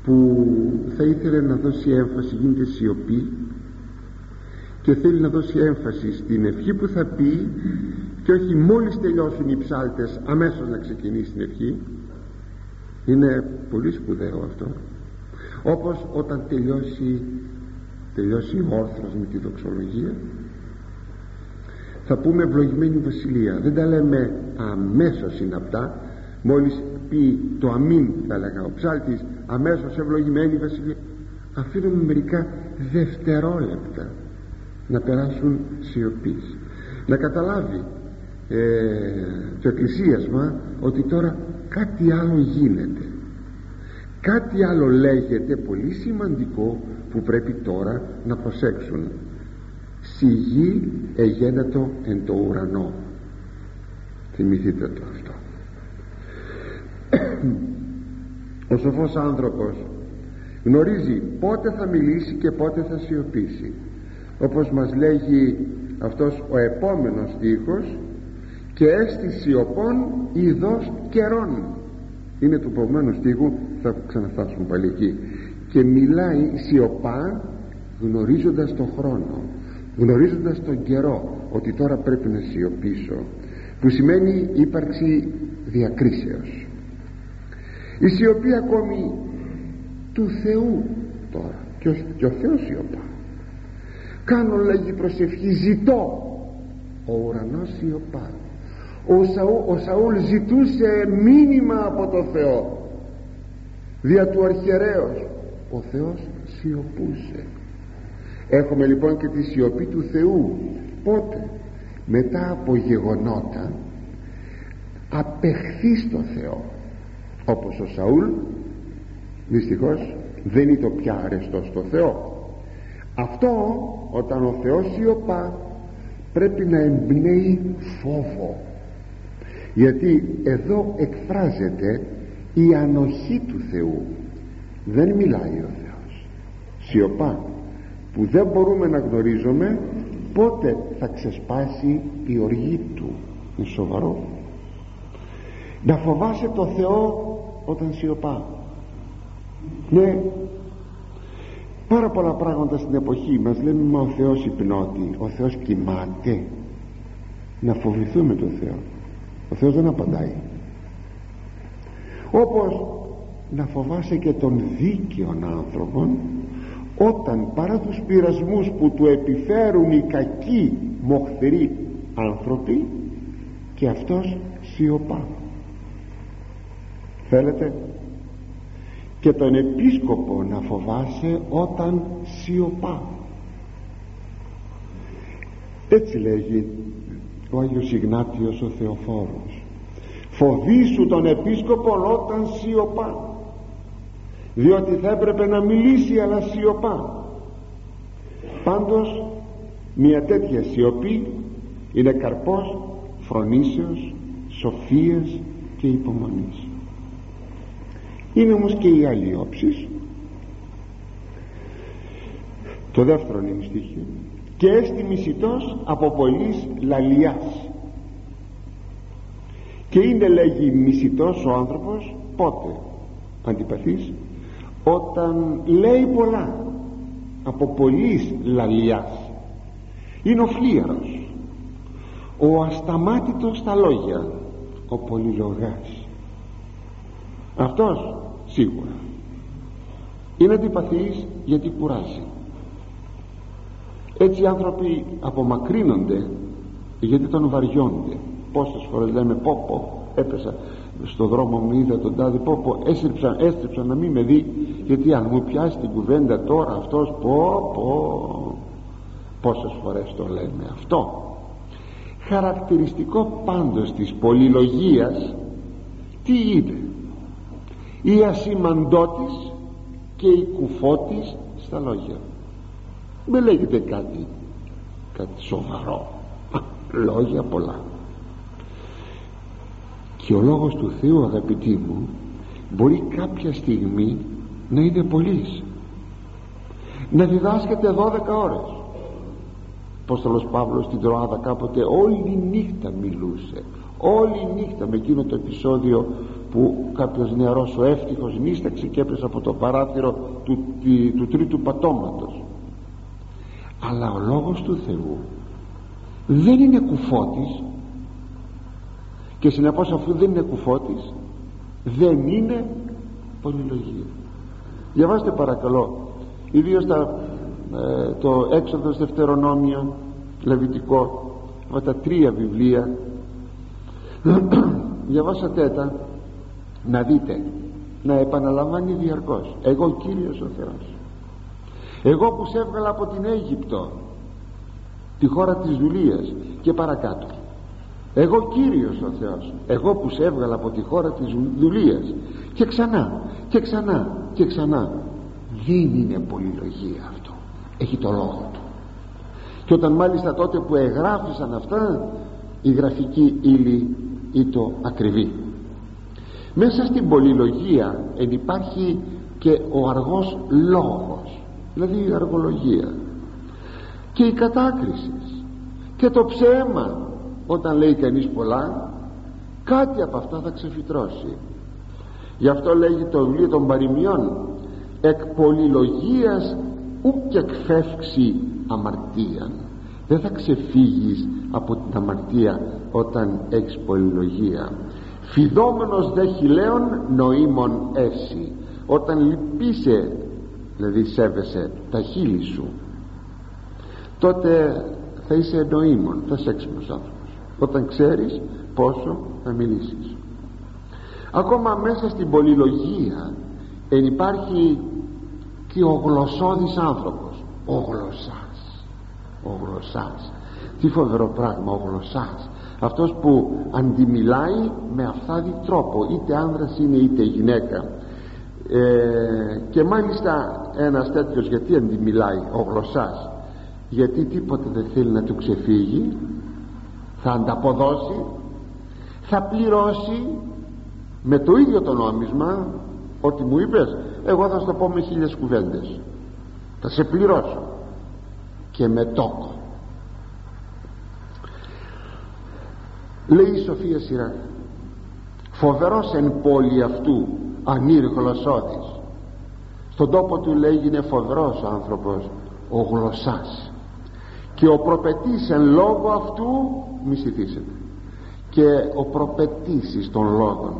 που θα ήθελε να δώσει έμφαση γίνεται σιωπή και θέλει να δώσει έμφαση στην ευχή που θα πει και όχι μόλις τελειώσουν οι ψάλτες αμέσως να ξεκινήσει την ευχή. Είναι πολύ σπουδαίο αυτό. Όπως όταν τελειώσει τελειώσει όρθρος με τη δοξολογία θα πούμε ευλογημένη βασιλεία. Δεν τα λέμε αμέσως συναπτά μόλις πει το αμήν θα λέγα ο ψάλτης αμέσως ευλογημένη βασιλεία. Αφήνουμε μερικά δευτερόλεπτα να περάσουν σιωπής. Να καταλάβει ε, το εκκλησίασμα ότι τώρα κάτι άλλο γίνεται. Κάτι άλλο λέγεται πολύ σημαντικό που πρέπει τώρα να προσέξουν σιγή εγένετο εν το ουρανό. Θυμηθείτε το αυτό. Ο σοφός άνθρωπος γνωρίζει πότε θα μιλήσει και πότε θα σιωπήσει. Όπως μας λέγει αυτός ο επόμενος στίχος και έστι σιωπών ειδός καιρών είναι του επόμενου στίχου θα ξαναφτάσουμε πάλι εκεί. Και μιλάει σιωπά γνωρίζοντας τον χρόνο γνωρίζοντας τον καιρό ότι τώρα πρέπει να σιωπήσω που σημαίνει ύπαρξη διακρίσεως. Η σιωπή ακόμη του Θεού τώρα. Και ο, και ο Θεός σιωπά. Κάνω λέγει προσευχή ζητώ. Ο ουρανός σιωπά. Ο, Σαού, ο Σαούλ ζητούσε μήνυμα από το Θεό. Δια του αρχαιρέως ο Θεός σιωπούσε έχουμε λοιπόν και τη σιωπή του Θεού. Πότε; Μετά από γεγονότα απεχθεί στο Θεό. Όπως ο Σαούλ δυστυχώς δεν είναι το πια αρεστό στο Θεό. Αυτό όταν ο Θεός σιωπά πρέπει να εμπνέει φόβο. Γιατί εδώ εκφράζεται η ανοχή του Θεού. Δεν μιλάει ο Θεός. Σιωπά που δεν μπορούμε να γνωρίζουμε πότε θα ξεσπάσει η οργή του. Είναι σοβαρό. Να φοβάσαι το Θεό όταν σιωπά. Ναι. Πάρα πολλά πράγματα στην εποχή μας λέμε μα ο Θεός υπνώτη ο Θεός κοιμάται να φοβηθούμε τον Θεό. Ο Θεός δεν απαντάει. Όπως να φοβάσαι και τον δίκαιον άνθρωπον όταν παρά τους πειρασμούς που του επιφέρουν οι κακοί μοχθηροί άνθρωποι και αυτός σιωπά. Θέλετε; Και τον επίσκοπο να φοβάσαι όταν σιωπά. Έτσι λέγει ο Άγιος Ιγνάτιος ο Θεοφόρος. Φοβήσου τον επίσκοπο όταν σιωπά διότι θα έπρεπε να μιλήσει αλλά σιωπά. Πάντως μια τέτοια σιωπή είναι καρπός φρονήσεως σοφίας και υπομονής. Είναι όμως και η άλλη όψη το δεύτερο είναι στοιχείο και έστι μισητός από πολλής λαλιάς. Και είναι λέγει μισητός ο άνθρωπος πότε αντιπαθής όταν λέει πολλά από πολλής λαλιάς. Είναι ο φλίαρος ο ασταμάτητος στα λόγια ο πολυλογάς. Αυτός σίγουρα είναι αντιπαθής γιατί κουράζει. Έτσι οι άνθρωποι απομακρύνονται γιατί τον βαριώνται. Πόσες φορές λέμε πω πω έπεσα στο δρόμο μου είδα τον τάδι πω πω έστριψα, έστριψα να μην με δει γιατί αν μου πιάσει την κουβέντα τώρα αυτός πω πω πόσες φορές το λέμε αυτό. Χαρακτηριστικό πάντως της πολυλογίας τι είναι; Η ασημαντότης και η κουφότης στα λόγια. Δεν λέγεται κάτι κάτι σοβαρό. Λόγια πολλά και ο λόγος του Θεού αγαπητοί μου μπορεί κάποια στιγμή να είναι πολλής. Να διδάσκεται 12 ώρες. Απόστολος Παύλος στην Τροάδα κάποτε όλη νύχτα μιλούσε. Όλη νύχτα με εκείνο το επεισόδιο που κάποιος νεαρός ο εύτυχος νύσταξε και έπεσε από το παράθυρο του, του, του τρίτου πατώματος. Αλλά ο λόγος του Θεού δεν είναι κουφότης και συνεπώς αφού δεν είναι κουφότης δεν είναι πολυλογία διαβάστε παρακαλώ ιδίως τα, ε, το έξοδος δευτερονόμιο λεβιτικό με τα τρία βιβλία. Διαβάσατε τα να δείτε να επαναλαμβάνει διαρκώς. Εγώ Κύριος ο Θεός. Εγώ που σε έβγαλα από την Αίγυπτο τη χώρα της δουλείας και παρακάτω εγώ Κύριος ο Θεός. Εγώ που σε έβγαλα από τη χώρα της δουλείας. Και ξανά και ξανά και ξανά. Δεν είναι πολυλογία αυτό. Έχει το λόγο του. Και όταν μάλιστα τότε που εγγράφησαν αυτά η γραφική ύλη ή το ακριβή. Μέσα στην πολυλογία εν υπάρχει και ο αργός λόγος. Δηλαδή η αργολογία. Και η κατάκριση. Και το ψέμα όταν λέει κανείς πολλά κάτι από αυτά θα ξεφυτρώσει. Γι' αυτό λέγει το βιβλίο των παροιμιών εκ πολυλογίας ουκ εκφεύξει αμαρτίαν δεν θα ξεφύγεις από την αμαρτία όταν έχεις πολυλογία. Φιδόμενος δε χιλέων νοήμων εύση όταν λυπείσαι δηλαδή σέβεσαι τα χείλη σου τότε θα είσαι νοήμων θα είσαι έξυπνος άνθρωπος όταν ξέρεις πόσο θα μιλήσεις. Ακόμα μέσα στην πολυλογία εν υπάρχει και ο γλωσσόδης άνθρωπος. Ο γλωσσάς. Ο γλωσσάς. Τι φοβερό πράγμα ο γλωσσάς. Αυτός που αντιμιλάει με αφθάδη τρόπο είτε άνδρας είναι είτε γυναίκα. Ε, και μάλιστα ένας τέτοιος γιατί αντιμιλάει ο γλωσσάς. Γιατί τίποτε δεν θέλει να του ξεφύγει θα ανταποδώσει θα πληρώσει με το ίδιο το νόμισμα ότι μου είπες. Εγώ θα στο πω με χίλιες κουβέντες. Θα σε πληρώσω. Και με τόκο. Λέει η Σοφία Σειρά φοβερός εν πόλη αυτού ανήρχολος όδης στον τόπο του λέει είναι φοβερός ο άνθρωπος ο γλωσσάς και ο προπετής εν λόγω αυτού μισηθήσετε και ο προπετής των λόγων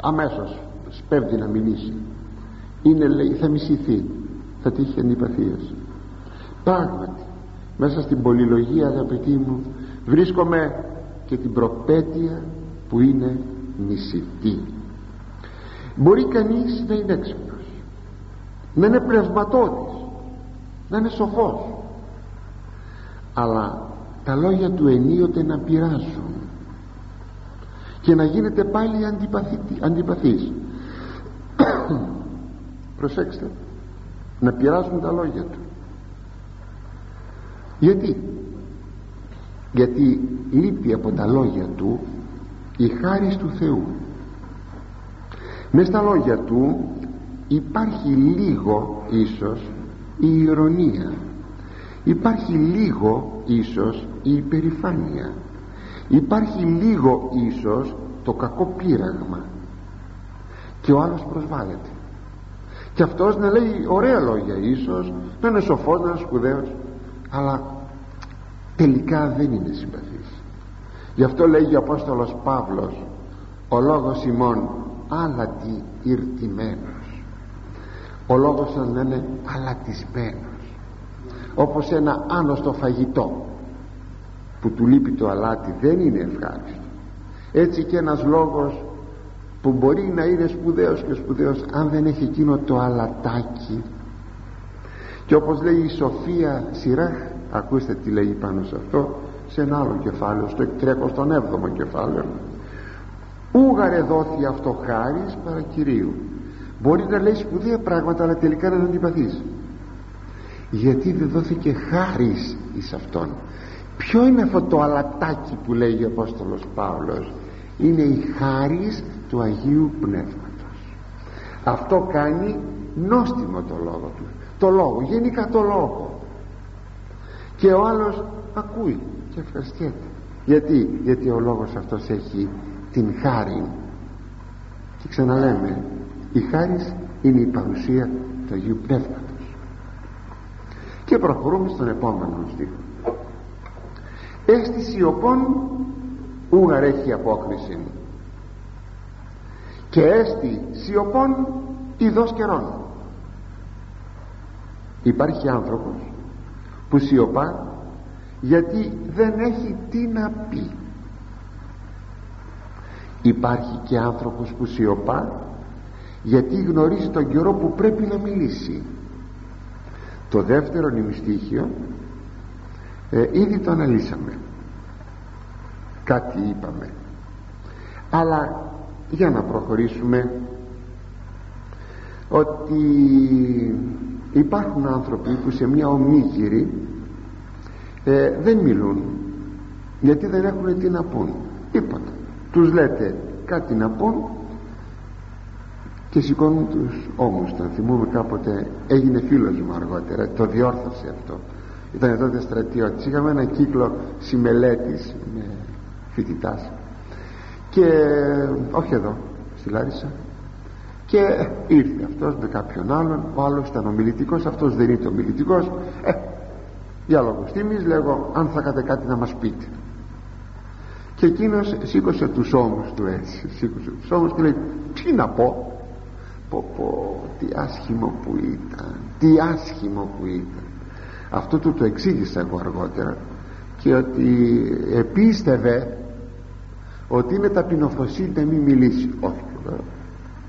αμέσως σπέβδει να μιλήσει. Είναι λέει θα μισηθεί θα τύχει αντιπαθίας πράγματι μέσα στην πολυλογία αγαπητοί μου βρίσκομαι και την προπέτεια που είναι μισητή. Μπορεί κανείς να είναι έξυπνος να είναι πνευματώδης να είναι σοφός αλλά τα λόγια του ενίοτε να πειράζουν και να γίνεται πάλι αντιπαθής. Προσέξτε να πειράζουν τα λόγια του. Γιατί; Γιατί λείπει από τα λόγια του η χάρη του Θεού. Μες στα λόγια του υπάρχει λίγο ίσως η ηρωνία υπάρχει λίγο ίσως η υπερηφάνεια. Υπάρχει λίγο ίσως το κακό πείραγμα. Και ο άλλος προσβάλλεται. Και αυτός να λέει ωραία λόγια ίσως να είναι σοφός, να είναι σπουδαίος. Αλλά τελικά δεν είναι συμπαθής. Γι' αυτό λέγει ο Απόστολος Παύλος ο λόγος ημών άλατη ηρτημένος ο λόγος σας να είναι αλατισμένος όπως ένα άνοστο φαγητό που του λείπει το αλάτι δεν είναι ευχάριστο. Έτσι και ένας λόγος που μπορεί να είναι σπουδαίος και σπουδαίος αν δεν έχει εκείνο το αλατάκι. Και όπως λέει η Σοφία Σιράχ ακούστε τι λέει πάνω σε αυτό σε ένα άλλο κεφάλαιο στο 37ο κεφάλαιο. Ούγαρε δόθη αυτό χάρις παρά Κυρίου μπορεί να λέει σπουδαία πράγματα αλλά τελικά να τον αντιπαθείς γιατί δεν δόθηκε χάρις εις αυτόν. Ποιο είναι αυτό το αλατάκι που λέει ο Απόστολος Παύλος; Είναι η χάρις του Αγίου Πνεύματος. Αυτό κάνει νόστιμο το λόγο του. Το λόγο, γενικά το λόγο. Και ο άλλος ακούει και ευχαριστιέται. Γιατί, γιατί ο λόγος αυτός έχει την χάρη. Και ξαναλέμε η χάρη είναι η παρουσία του Αγίου Πνεύματος και προχωρούμε στον επόμενο στίχο. Έστηση οπών ούγαρ έχει απόκριση και έστι σιωπών ειδός καιρών. Υπάρχει άνθρωπος που σιωπά γιατί δεν έχει τι να πει. Υπάρχει και άνθρωπος που σιωπά γιατί γνωρίζει τον καιρό που πρέπει να μιλήσει το δεύτερο νημιστήχιο ε, ήδη το αναλύσαμε. Κάτι είπαμε. Αλλά για να προχωρήσουμε ότι υπάρχουν άνθρωποι που σε μια ομίγυρη ε, δεν μιλούν γιατί δεν έχουν τι να πούν. Τίποτα. Τους λέτε κάτι να πούν και σηκώνουν τους ώμους τον θυμούμε κάποτε έγινε φίλος μου αργότερα. Το διόρθωσε αυτό. Ήταν τότε στρατιώτης. Είχαμε ένα κύκλο συμμελέτης με φοιτητάς. Και όχι εδώ στη Λάρισα. Και ήρθε αυτός με κάποιον άλλον. Ο άλλος ήταν ομιλητικός αυτός δεν είναι ομιλητικός. Ε, διάλογος τίμης λέγω αν θα είχατε κάτι να μας πείτε. Και εκείνος σήκωσε τους ώμους του έτσι. Σήκωσε τους ώμους και λέει τι να πω πω πω τι άσχημο που ήταν τι άσχημο που ήταν. Αυτό του το εξήγησα εγώ αργότερα και ότι επίστευε ότι είναι ταπεινοφροσύνη να μην μιλήσεις. Όχι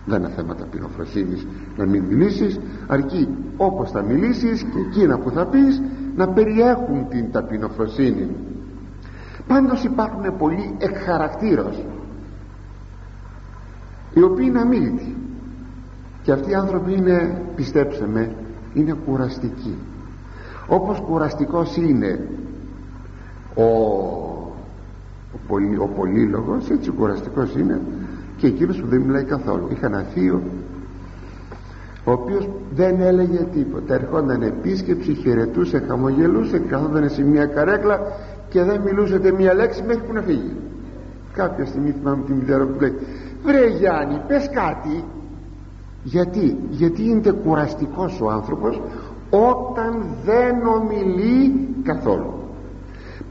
δεν είναι θέμα ταπεινοφροσύνης να μην μιλήσεις. Αρκεί όπως θα μιλήσεις και εκείνα που θα πεις να περιέχουν την ταπεινοφροσύνη. Πάντως υπάρχουν πολλοί εκ χαρακτήρως οι οποίοι είναι αμήλυτοι και αυτοί οι άνθρωποι είναι πιστέψτε με είναι κουραστικοί. Όπως κουραστικός είναι ο, ο, πολυ, ο πολύλογος έτσι κουραστικός είναι και εκείνος που δεν μιλάει καθόλου. Είχα ένα θείο ο οποίος δεν έλεγε τίποτα. Ερχόταν επίσκεψη, χαιρετούσε, χαμογελούσε καθόταν σε μια καρέκλα και δεν μιλούσε μία λέξη μέχρι που να φύγει. Κάποια στιγμή θυμάμαι τη μητέρα που λέει βρε Γιάννη πες κάτι γιατί, γιατί είναι κουραστικός ο άνθρωπος όταν δεν ομιλεί καθόλου.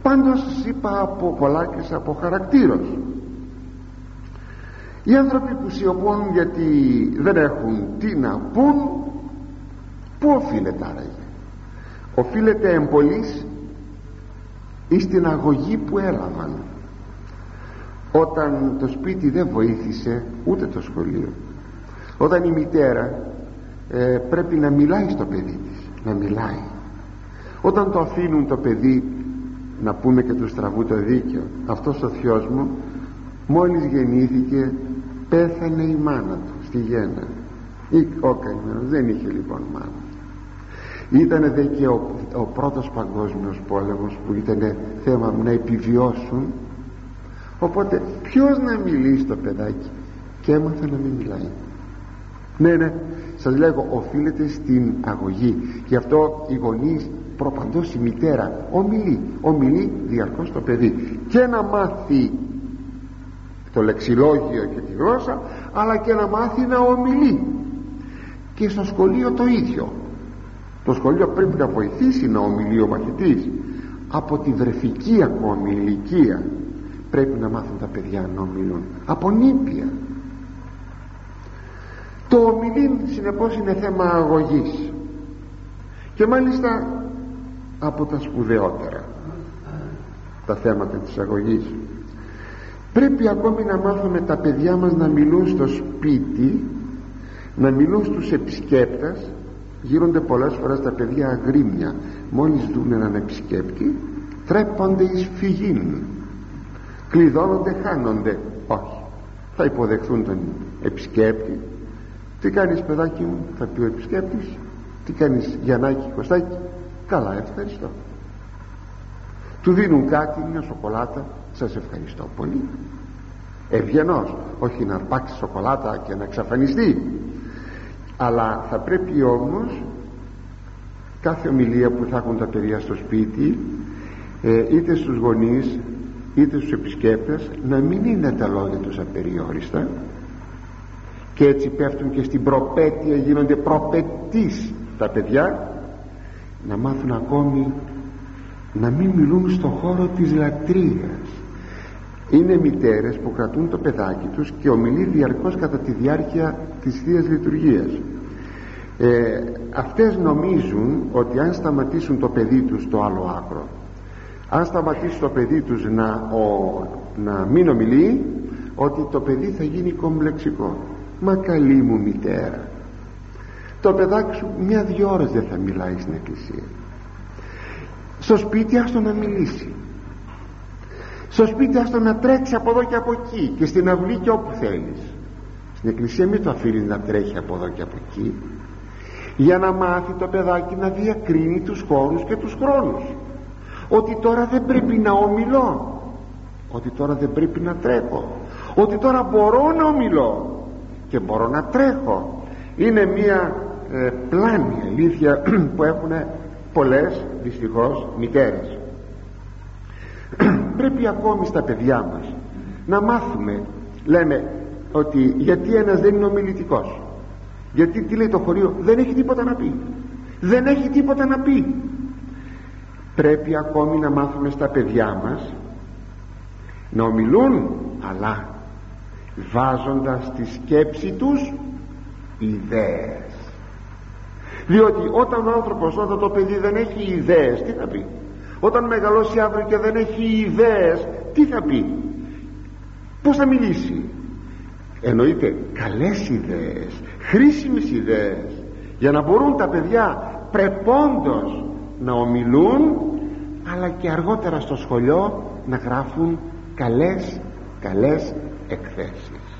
Πάντως σας είπα από πολλά και από χαρακτήρος. Οι άνθρωποι που σιωπούν γιατί δεν έχουν τι να πούν πού οφείλεται άραγε; Οφείλεται εμπολής ή στην αγωγή που έλαβαν. Όταν το σπίτι δεν βοήθησε ούτε το σχολείο όταν η μητέρα ε, πρέπει να μιλάει στο παιδί της να μιλάει. Όταν το αφήνουν το παιδί να πούμε και του στραβού το δίκιο αυτός ο θειός μου μόλις γεννήθηκε πέθανε η μάνα του στη γέννα. Ή ο καημένος δεν είχε λοιπόν μάνα. Ήταν δε και ο, ο πρώτος παγκόσμιος πόλεμος που ήταν θέμα να επιβιώσουν. Οπότε ποιος να μιλήσει στο παιδάκι και έμαθε να μην μιλάει ναι ναι. Σας λέγω οφείλεται στην αγωγή. Γι' αυτό οι γονείς προπαντός η μητέρα ομιλεί. Ομιλεί διαρκώς το παιδί. Και να μάθει το λεξιλόγιο και τη γλώσσα αλλά και να μάθει να ομιλεί. Και στο σχολείο το ίδιο. Το σχολείο πρέπει να βοηθήσει να ομιλεί ο μαθητής. Από τη βρεφική ακόμη ηλικία πρέπει να μάθουν τα παιδιά να ομιλούν. Από νήπια το ομιλήν συνεπώς είναι θέμα αγωγής. Και μάλιστα από τα σπουδαιότερα τα θέματα της αγωγής. Πρέπει ακόμη να μάθουμε τα παιδιά μας να μιλούν στο σπίτι να μιλούν στους επισκέπτες. Γίνονται πολλές φορές τα παιδιά αγρίμια. Μόλις δουν έναν επισκέπτη τρέπονται εις φυγήν. Κλειδώνονται χάνονται. Όχι. Θα υποδεχθούν τον επισκέπτη τι κάνεις παιδάκι μου θα πει ο επισκέπτης. Τι κάνεις Γιαννάκη Κωστάκη. Καλά ευχαριστώ. Του δίνουν κάτι μια σοκολάτα. Σας ευχαριστώ πολύ. Ευγενός όχι να αρπάξει σοκολάτα και να εξαφανιστεί. Αλλά θα πρέπει όμως κάθε ομιλία που θα έχουν τα παιδιά στο σπίτι ε, είτε στους γονείς είτε στους επισκέπτες να μην είναι τα λόγια τους απεριόριστα και έτσι πέφτουν και στην προπέτεια γίνονται προπετής τα παιδιά να μάθουν ακόμη να μην μιλούν στο χώρο της λατρείας. Είναι μητέρες που κρατούν το παιδάκι τους και ομιλεί διαρκώς κατά τη διάρκεια της Θείας Λειτουργίας. Ε, αυτές νομίζουν ότι αν σταματήσουν το παιδί τους στο άλλο άκρο αν σταματήσουν το παιδί τους να, ο, να μην ομιλεί ότι το παιδί θα γίνει κομπλεξικό μα καλή μου μητέρα το παιδάκι σου μια-δυο ώρες δεν θα μιλάει στην εκκλησία. Στο σπίτι άστο να μιλήσει. Στο σπίτι άστο να τρέξει από εδώ και από εκεί και στην αυλή και όπου θέλεις. Στην εκκλησία μην το αφήνεις να τρέχει από εδώ και από εκεί. Για να μάθει το παιδάκι να διακρίνει τους χώρους και τους χρόνους. Ότι τώρα δεν πρέπει να ομιλώ. Ότι τώρα δεν πρέπει να τρέχω. Ότι τώρα μπορώ να ομιλώ και μπορώ να τρέχω. Είναι μια ε, πλάνη αλήθεια που έχουν πολλές δυστυχώς μητέρες. Πρέπει ακόμη στα παιδιά μας να μάθουμε λέμε ότι γιατί ένας δεν είναι ομιλητικός. Γιατί τι λέει το χωρίο δεν έχει τίποτα να πει. Δεν έχει τίποτα να πει. Πρέπει ακόμη να μάθουμε στα παιδιά μας να ομιλούν αλλά βάζοντας στη σκέψη τους ιδέες. Διότι όταν ο άνθρωπος όταν το παιδί δεν έχει ιδέες τι θα πει; Όταν μεγαλώσει αύριο και δεν έχει ιδέες τι θα πει; Πως θα μιλήσει; Εννοείται καλές ιδέες χρήσιμες ιδέες για να μπορούν τα παιδιά πρεπόντος να ομιλούν αλλά και αργότερα στο σχολείο να γράφουν καλές καλές εκθέσεις.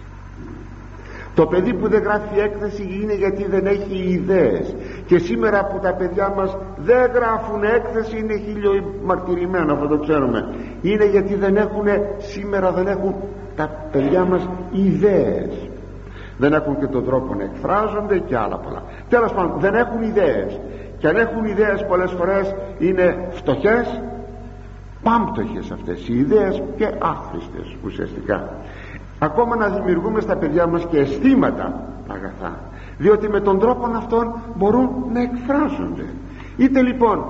Το παιδί που δεν γράφει έκθεση είναι γιατί δεν έχει ιδέες. Και σήμερα που τα παιδιά μας δεν γράφουν έκθεση είναι χιλιομαρτυρημένο αυτό το ξέρουμε. Είναι γιατί δεν έχουν σήμερα δεν έχουν τα παιδιά μας ιδέες. Δεν έχουν και τον τρόπο να εκφράζονται και άλλα πολλά. Τέλος πάντων δεν έχουν ιδέες. Και αν έχουν ιδέες πολλές φορές είναι φτωχές πάμπτωχες αυτές οι ιδέες και άχρηστες ουσιαστικά ακόμα να δημιουργούμε στα παιδιά μας και αισθήματα αγαθά. Διότι με τον τρόπο αυτόν μπορούν να εκφράζονται. Είτε λοιπόν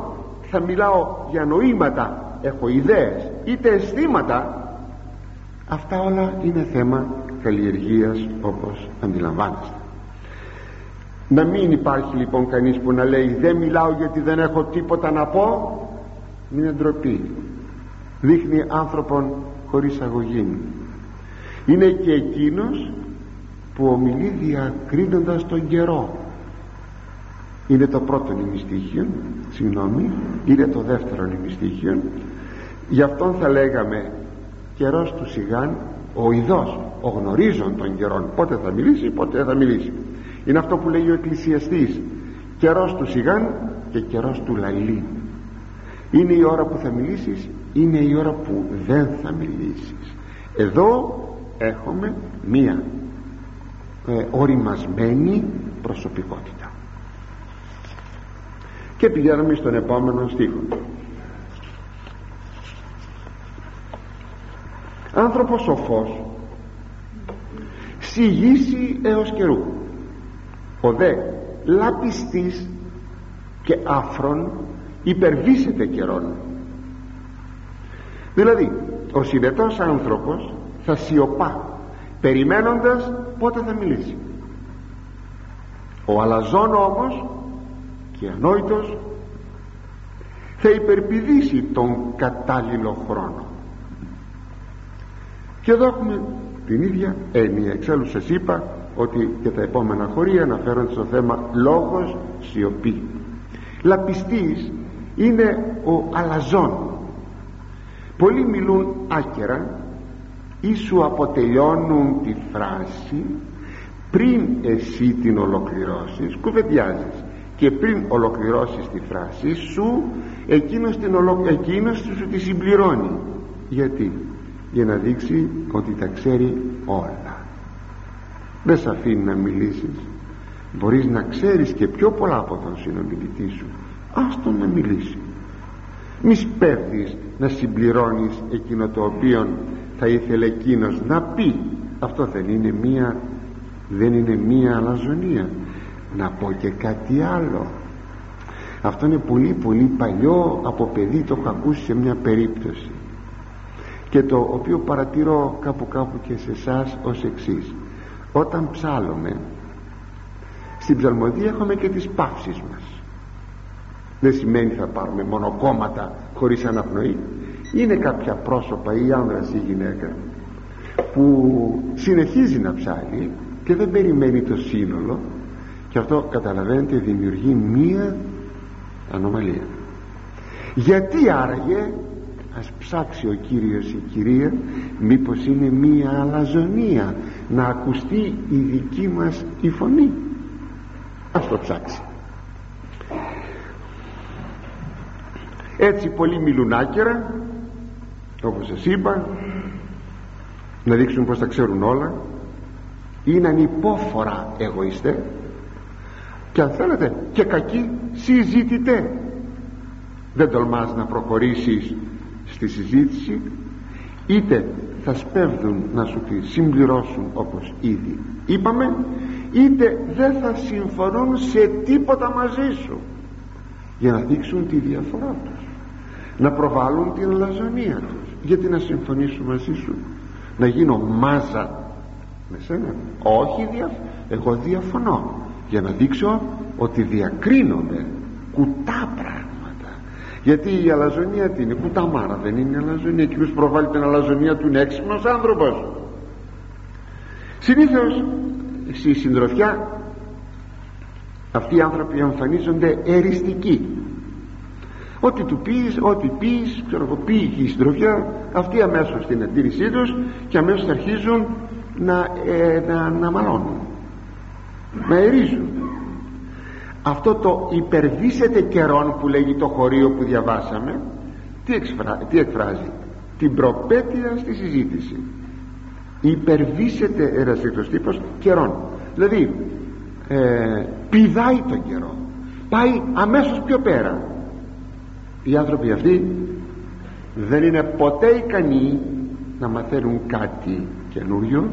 θα μιλάω για νοήματα έχω ιδέες είτε αισθήματα αυτά όλα είναι θέμα καλλιεργίας όπως αντιλαμβάνεστε. Να μην υπάρχει λοιπόν κανείς που να λέει δεν μιλάω γιατί δεν έχω τίποτα να πω είναι ντροπή δείχνει άνθρωπον χωρίς αγωγή είναι και εκείνος που ομιλεί διακρίνοντας τον καιρό. Είναι το πρώτο νημιστήχιο συγγνώμη είναι το δεύτερο νημιστήχιο γι' αυτόν θα λέγαμε καιρός του σιγάν ο ειδός ο γνωρίζων των καιρών. Πότε θα μιλήσει πότε θα μιλήσει. Είναι αυτό που λέει ο εκκλησιαστής. Καιρός του σιγάν και καιρός του λαλή είναι η ώρα που θα μιλήσεις είναι η ώρα που δεν θα μιλήσεις. Εδώ έχουμε μία ε, οριμασμένη προσωπικότητα. Και πηγαίνουμε στον επόμενο στίχο. Άνθρωπος σοφός σιγήσει έως καιρού. Ο δε λαπιστής και άφρον υπερβήσεται καιρόν δηλαδή ο συνετός άνθρωπος θα σιωπά περιμένοντας πότε θα μιλήσει. Ο αλαζόν όμως και ανόητος θα υπερπηδήσει τον κατάλληλο χρόνο. Και εδώ έχουμε την ίδια έννοια. Εξάλλου σας είπα ότι και τα επόμενα χωρία αναφέρονται στο θέμα λόγος σιωπή. Λαπιστής είναι ο αλαζόν. Πολλοί μιλούν άκερα ή σου αποτελειώνουν τη φράση πριν εσύ την ολοκληρώσεις κουβεντιάζεις. Και πριν ολοκληρώσεις τη φράση σου εκείνος, την ολο... εκείνος σου τη συμπληρώνει γιατί; Για να δείξει ότι τα ξέρει όλα. Δεν σε αφήνει να μιλήσεις. Μπορείς να ξέρεις και πιο πολλά από τον συνομιλητή σου. Άστο να μιλήσει. Μη σπέρδεις να συμπληρώνεις εκείνο το οποίο θα ήθελε εκείνος να πει αυτό δεν είναι μία δεν είναι μία αλαζονία. Να πω και κάτι άλλο. Αυτό είναι πολύ πολύ παλιό από παιδί το έχω ακούσει σε μια περίπτωση. Και το οποίο παρατηρώ κάπου κάπου και σε εσάς ως εξής. Όταν ψάλλουμε στην ψαλμοδία έχουμε και τις παύσεις μας. Δεν σημαίνει θα πάρουμε μόνο κόμματα χωρίς αναπνοή είναι κάποια πρόσωπα ή άνδρας ή γυναίκα που συνεχίζει να ψάλει και δεν περιμένει το σύνολο και αυτό καταλαβαίνετε δημιουργεί μία ανομαλία. Γιατί άραγε ας ψάξει ο Κύριος η Κυρία μήπως είναι μία αλαζονία να ακουστεί η δική μας η φωνή. Ας το ψάξει. Έτσι πολλοί μιλούν άκερα όπως σας είπα να δείξουν πως τα ξέρουν όλα είναι ανυπόφορα εγωιστέ και αν θέλετε και κακοί συζητητέ. Δεν τολμάς να προχωρήσεις στη συζήτηση είτε θα σπέβδουν να σου τη συμπληρώσουν όπως ήδη είπαμε είτε δεν θα συμφωνούν σε τίποτα μαζί σου για να δείξουν τη διαφορά τους να προβάλλουν την αλαζονία τους γιατί να συμφωνήσουν μαζί σου; Να γίνω μάζα. Με σένα. Όχι δια... εγώ διαφωνώ. Για να δείξω ότι διακρίνομαι κουτά πράγματα. Γιατί η αλαζονία τι είναι κουτά μάρα δεν είναι αλαζονία. Και προβάλλει την αλαζονία του είναι έξυπνος άνθρωπος. Συνήθως στη συντροφιά αυτοί οι άνθρωποι εμφανίζονται εριστικοί ό,τι του πεις, ό,τι πεις ξέρω εγώ πήγε η συντροφιά αυτοί αμέσως στην αντίρρησή τους και αμέσως αρχίζουν να, ε, να, να μαλώνουν. Να ερίζουν. Αυτό το υπερβήσετε καιρόν που λέγει το χωρίο που διαβάσαμε τι, τι εκφράζει; Την προπέτεια στη συζήτηση. Υπερβήσετε ερασίτος τύπος καιρόν. Δηλαδή ε, πηδάει τον καιρό. Πάει αμέσως πιο πέρα οι άνθρωποι αυτοί δεν είναι ποτέ ικανοί να μαθαίνουν κάτι καινούριο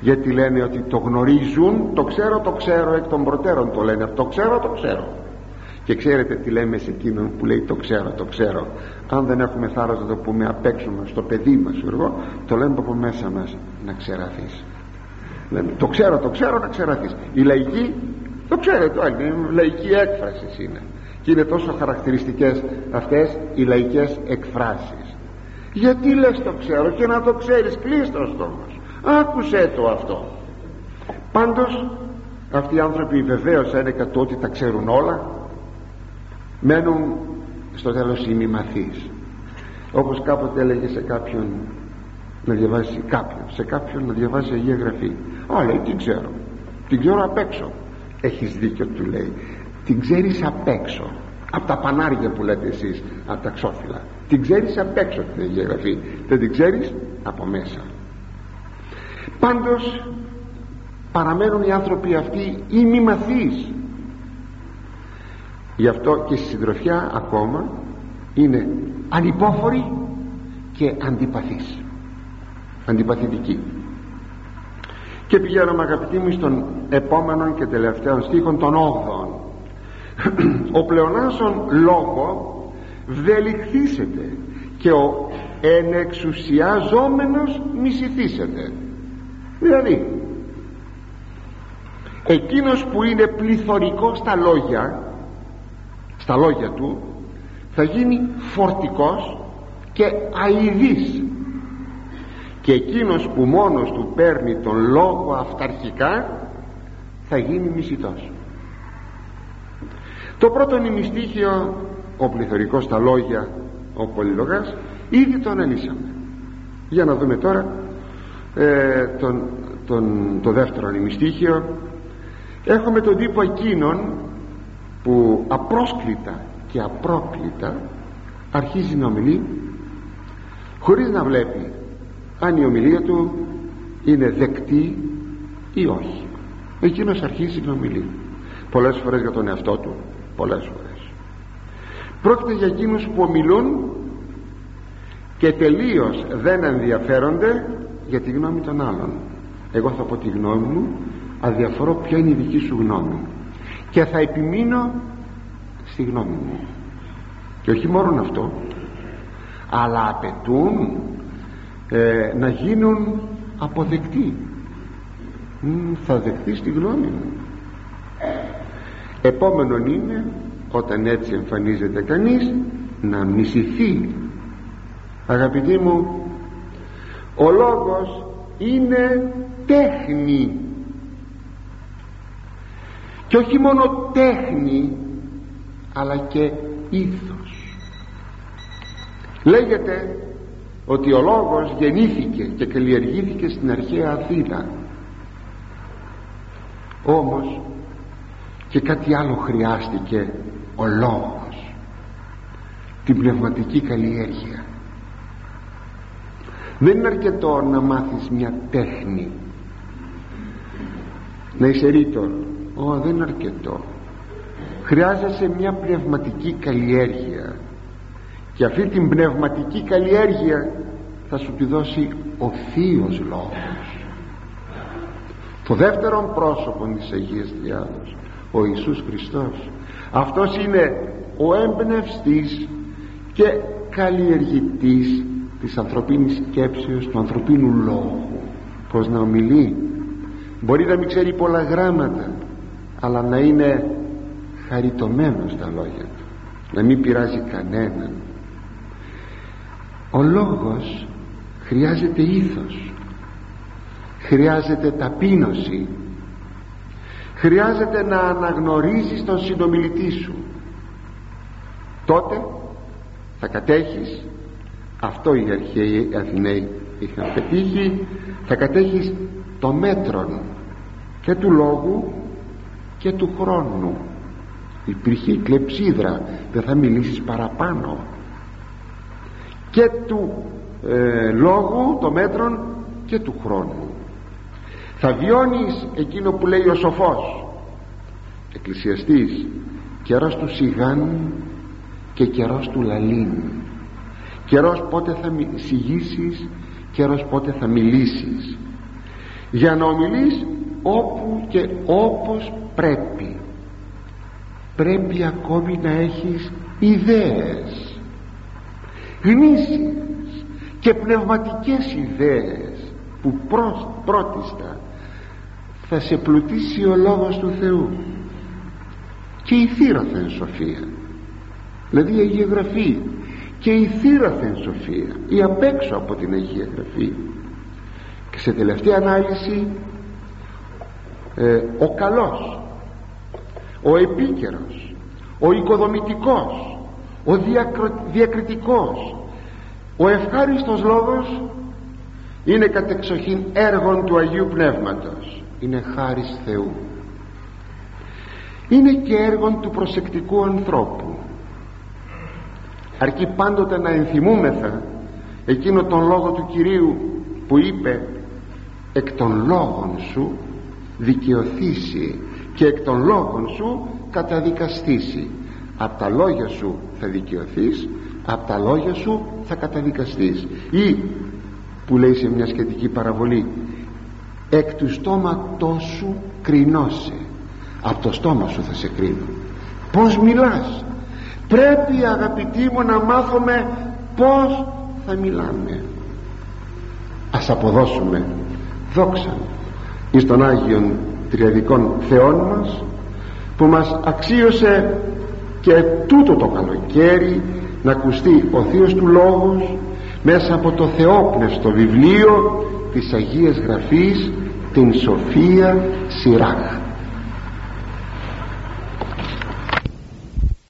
γιατί λένε ότι το γνωρίζουν το ξέρω το ξέρω εκ των προτέρων το λένε το ξέρω το ξέρω. Και ξέρετε τι λέμε σε εκείνον που λέει το ξέρω το ξέρω. Αν δεν έχουμε θάρρος να το πούμε απ' έξω μας στο παιδί μας εγώ, το λέμε από μέσα μας να ξεραθείς. Λέμε, το ξέρω το ξέρω να ξεραθείς. Η λαϊκή το ξέρετε όλοι η λαϊκή έκφραση είναι και είναι τόσο χαρακτηριστικές αυτές οι λαϊκές εκφράσεις. Γιατί λες το ξέρω και να το ξέρεις κλείστο το στόμα άκουσέ το αυτό. Πάντως αυτοί οι άνθρωποι βεβαίως ένεκα το ότι τα ξέρουν όλα. Μένουν στο τέλος ημιμαθείς όπως κάποτε έλεγε σε κάποιον να διαβάσει κάποιον σε κάποιον να διαβάσει Αγία Γραφή. Α λέει την ξέρω. Την ξέρω απ' έξω έχεις δίκιο του λέει την ξέρεις απ' έξω. Από τα πανάρια που λέτε εσείς από τα ξόφυλλα. Την ξέρεις απ' έξω την Αγία Γραφή. Δεν την ξέρεις; Από μέσα. Πάντως παραμένουν οι άνθρωποι αυτοί ημιμαθείς γι' αυτό και στη συντροφιά ακόμα είναι ανυπόφοροι και αντιπαθείς αντιπαθητικοί και πηγαίνουμε αγαπητοί μου στον επόμενο και τελευταίο στίχο των 8 ο πλεονάσων λόγο βδελιχθήσετε και ο ενεξουσιαζόμενος μισηθήσετε δηλαδή εκείνος που είναι πληθωρικό στα λόγια στα λόγια του θα γίνει φορτικός και αηδής. Και εκείνος που μόνος του παίρνει τον λόγο αυταρχικά θα γίνει μισητός το πρώτο νημιστήχιο ο πληθωρικός στα λόγια ο πολυλογάς ήδη τον ανήσαμε για να δούμε τώρα ε, τον, τον, το δεύτερο νημιστήχιο έχουμε τον τύπο εκείνον που απρόσκλητα και απρόκλητα αρχίζει να ομιλεί χωρίς να βλέπει αν η ομιλία του είναι δεκτή ή όχι. Εκείνος αρχίζει να ομιλεί πολλές φορές για τον εαυτό του πολλές φορές. Πρόκειται για εκείνους που ομιλούν και τελείως δεν ενδιαφέρονται για τη γνώμη των άλλων. Εγώ θα πω τη γνώμη μου αδιαφορώ ποια είναι η δική σου γνώμη. Και θα επιμείνω στη γνώμη μου. Και όχι μόνο αυτό αλλά απαιτούν ε, να γίνουν αποδεκτοί. Θα δεχτείς τη γνώμη μου επόμενον είναι όταν έτσι εμφανίζεται κανείς να μισηθεί. Αγαπητοί μου ο λόγος είναι τέχνη. Και όχι μόνο τέχνη αλλά και ήθος. Λέγεται ότι ο λόγος γεννήθηκε και καλλιεργήθηκε στην αρχαία Αθήνα. Όμως και κάτι άλλο χρειάστηκε ο λόγος. Την πνευματική καλλιέργεια. Δεν είναι αρκετό να μάθεις μια τέχνη. Να είσαι ρήτορ. Ω, δεν είναι αρκετό. Χρειάζεσαι μια πνευματική καλλιέργεια. Και αυτή την πνευματική καλλιέργεια θα σου τη δώσει ο Θείος Λόγος. Το δεύτερο πρόσωπο της Αγίας Διάδος ο Ιησούς Χριστός. Αυτός είναι ο έμπνευστής και καλλιεργητής της ανθρωπίνης σκέψεως του ανθρωπίνου λόγου. Πως να ομιλεί; Μπορεί να μην ξέρει πολλά γράμματα αλλά να είναι χαριτωμένος στα λόγια του. Να μην πειράζει κανέναν. Ο λόγος χρειάζεται ήθος. Χρειάζεται ταπείνωση χρειάζεται να αναγνωρίζεις τον συνομιλητή σου. Τότε θα κατέχεις αυτό οι αρχαίοι Αθηναίοι είχαν πετύχει θα κατέχεις το μέτρο και του λόγου και του χρόνου. Υπήρχε η κλεψίδρα δεν θα μιλήσεις παραπάνω. Και του ε, λόγου των μέτρων και του χρόνου θα βιώνεις εκείνο που λέει ο σοφός εκκλησιαστής καιρός του σιγάν και καιρός του λαλήν καιρός πότε θα σιγήσεις καιρός πότε θα μιλήσεις. Για να ομιλείς όπου και όπως πρέπει. Πρέπει ακόμη να έχεις ιδέες γνήσιες και πνευματικές ιδέες που πρώτιστα θα σε πλουτίσει ο λόγος του Θεού. Και η θύρωθεν σοφία. Δηλαδή η Αγία Γραφή. Και η θύρωθεν σοφία. Η απέξω από την Αγία Γραφή. Και σε τελευταία ανάλυση ε, ο καλός ο επίκαιρος ο οικοδομητικός ο διακριτικός ο ευχάριστος λόγος είναι κατεξοχήν έργων του Αγίου Πνεύματος είναι χάρις Θεού. Είναι και έργων του προσεκτικού ανθρώπου. Αρκεί πάντοτε να ενθυμούμεθα εκείνο τον λόγο του Κυρίου που είπε εκ των λόγων σου δικαιωθήσει και εκ των λόγων σου καταδικαστήσει. Από τα λόγια σου θα δικαιωθείς από τα λόγια σου θα καταδικαστείς ή που λέει σε μια σχετική παραβολή εκ του στόματός σου κρινώσε. Από το στόμα σου θα σε κρίνω. Πως μιλάς; Πρέπει αγαπητοί μου να μάθουμε πως θα μιλάμε. Ας αποδώσουμε δόξα εις τον Άγιον Τριαδικών Θεών μας που μας αξίωσε και τούτο το καλοκαίρι να ακουστεί ο Θείος του Λόγος μέσα από το θεόπνευστο βιβλίο της Αγίας Γραφής την Σοφία Σιράχ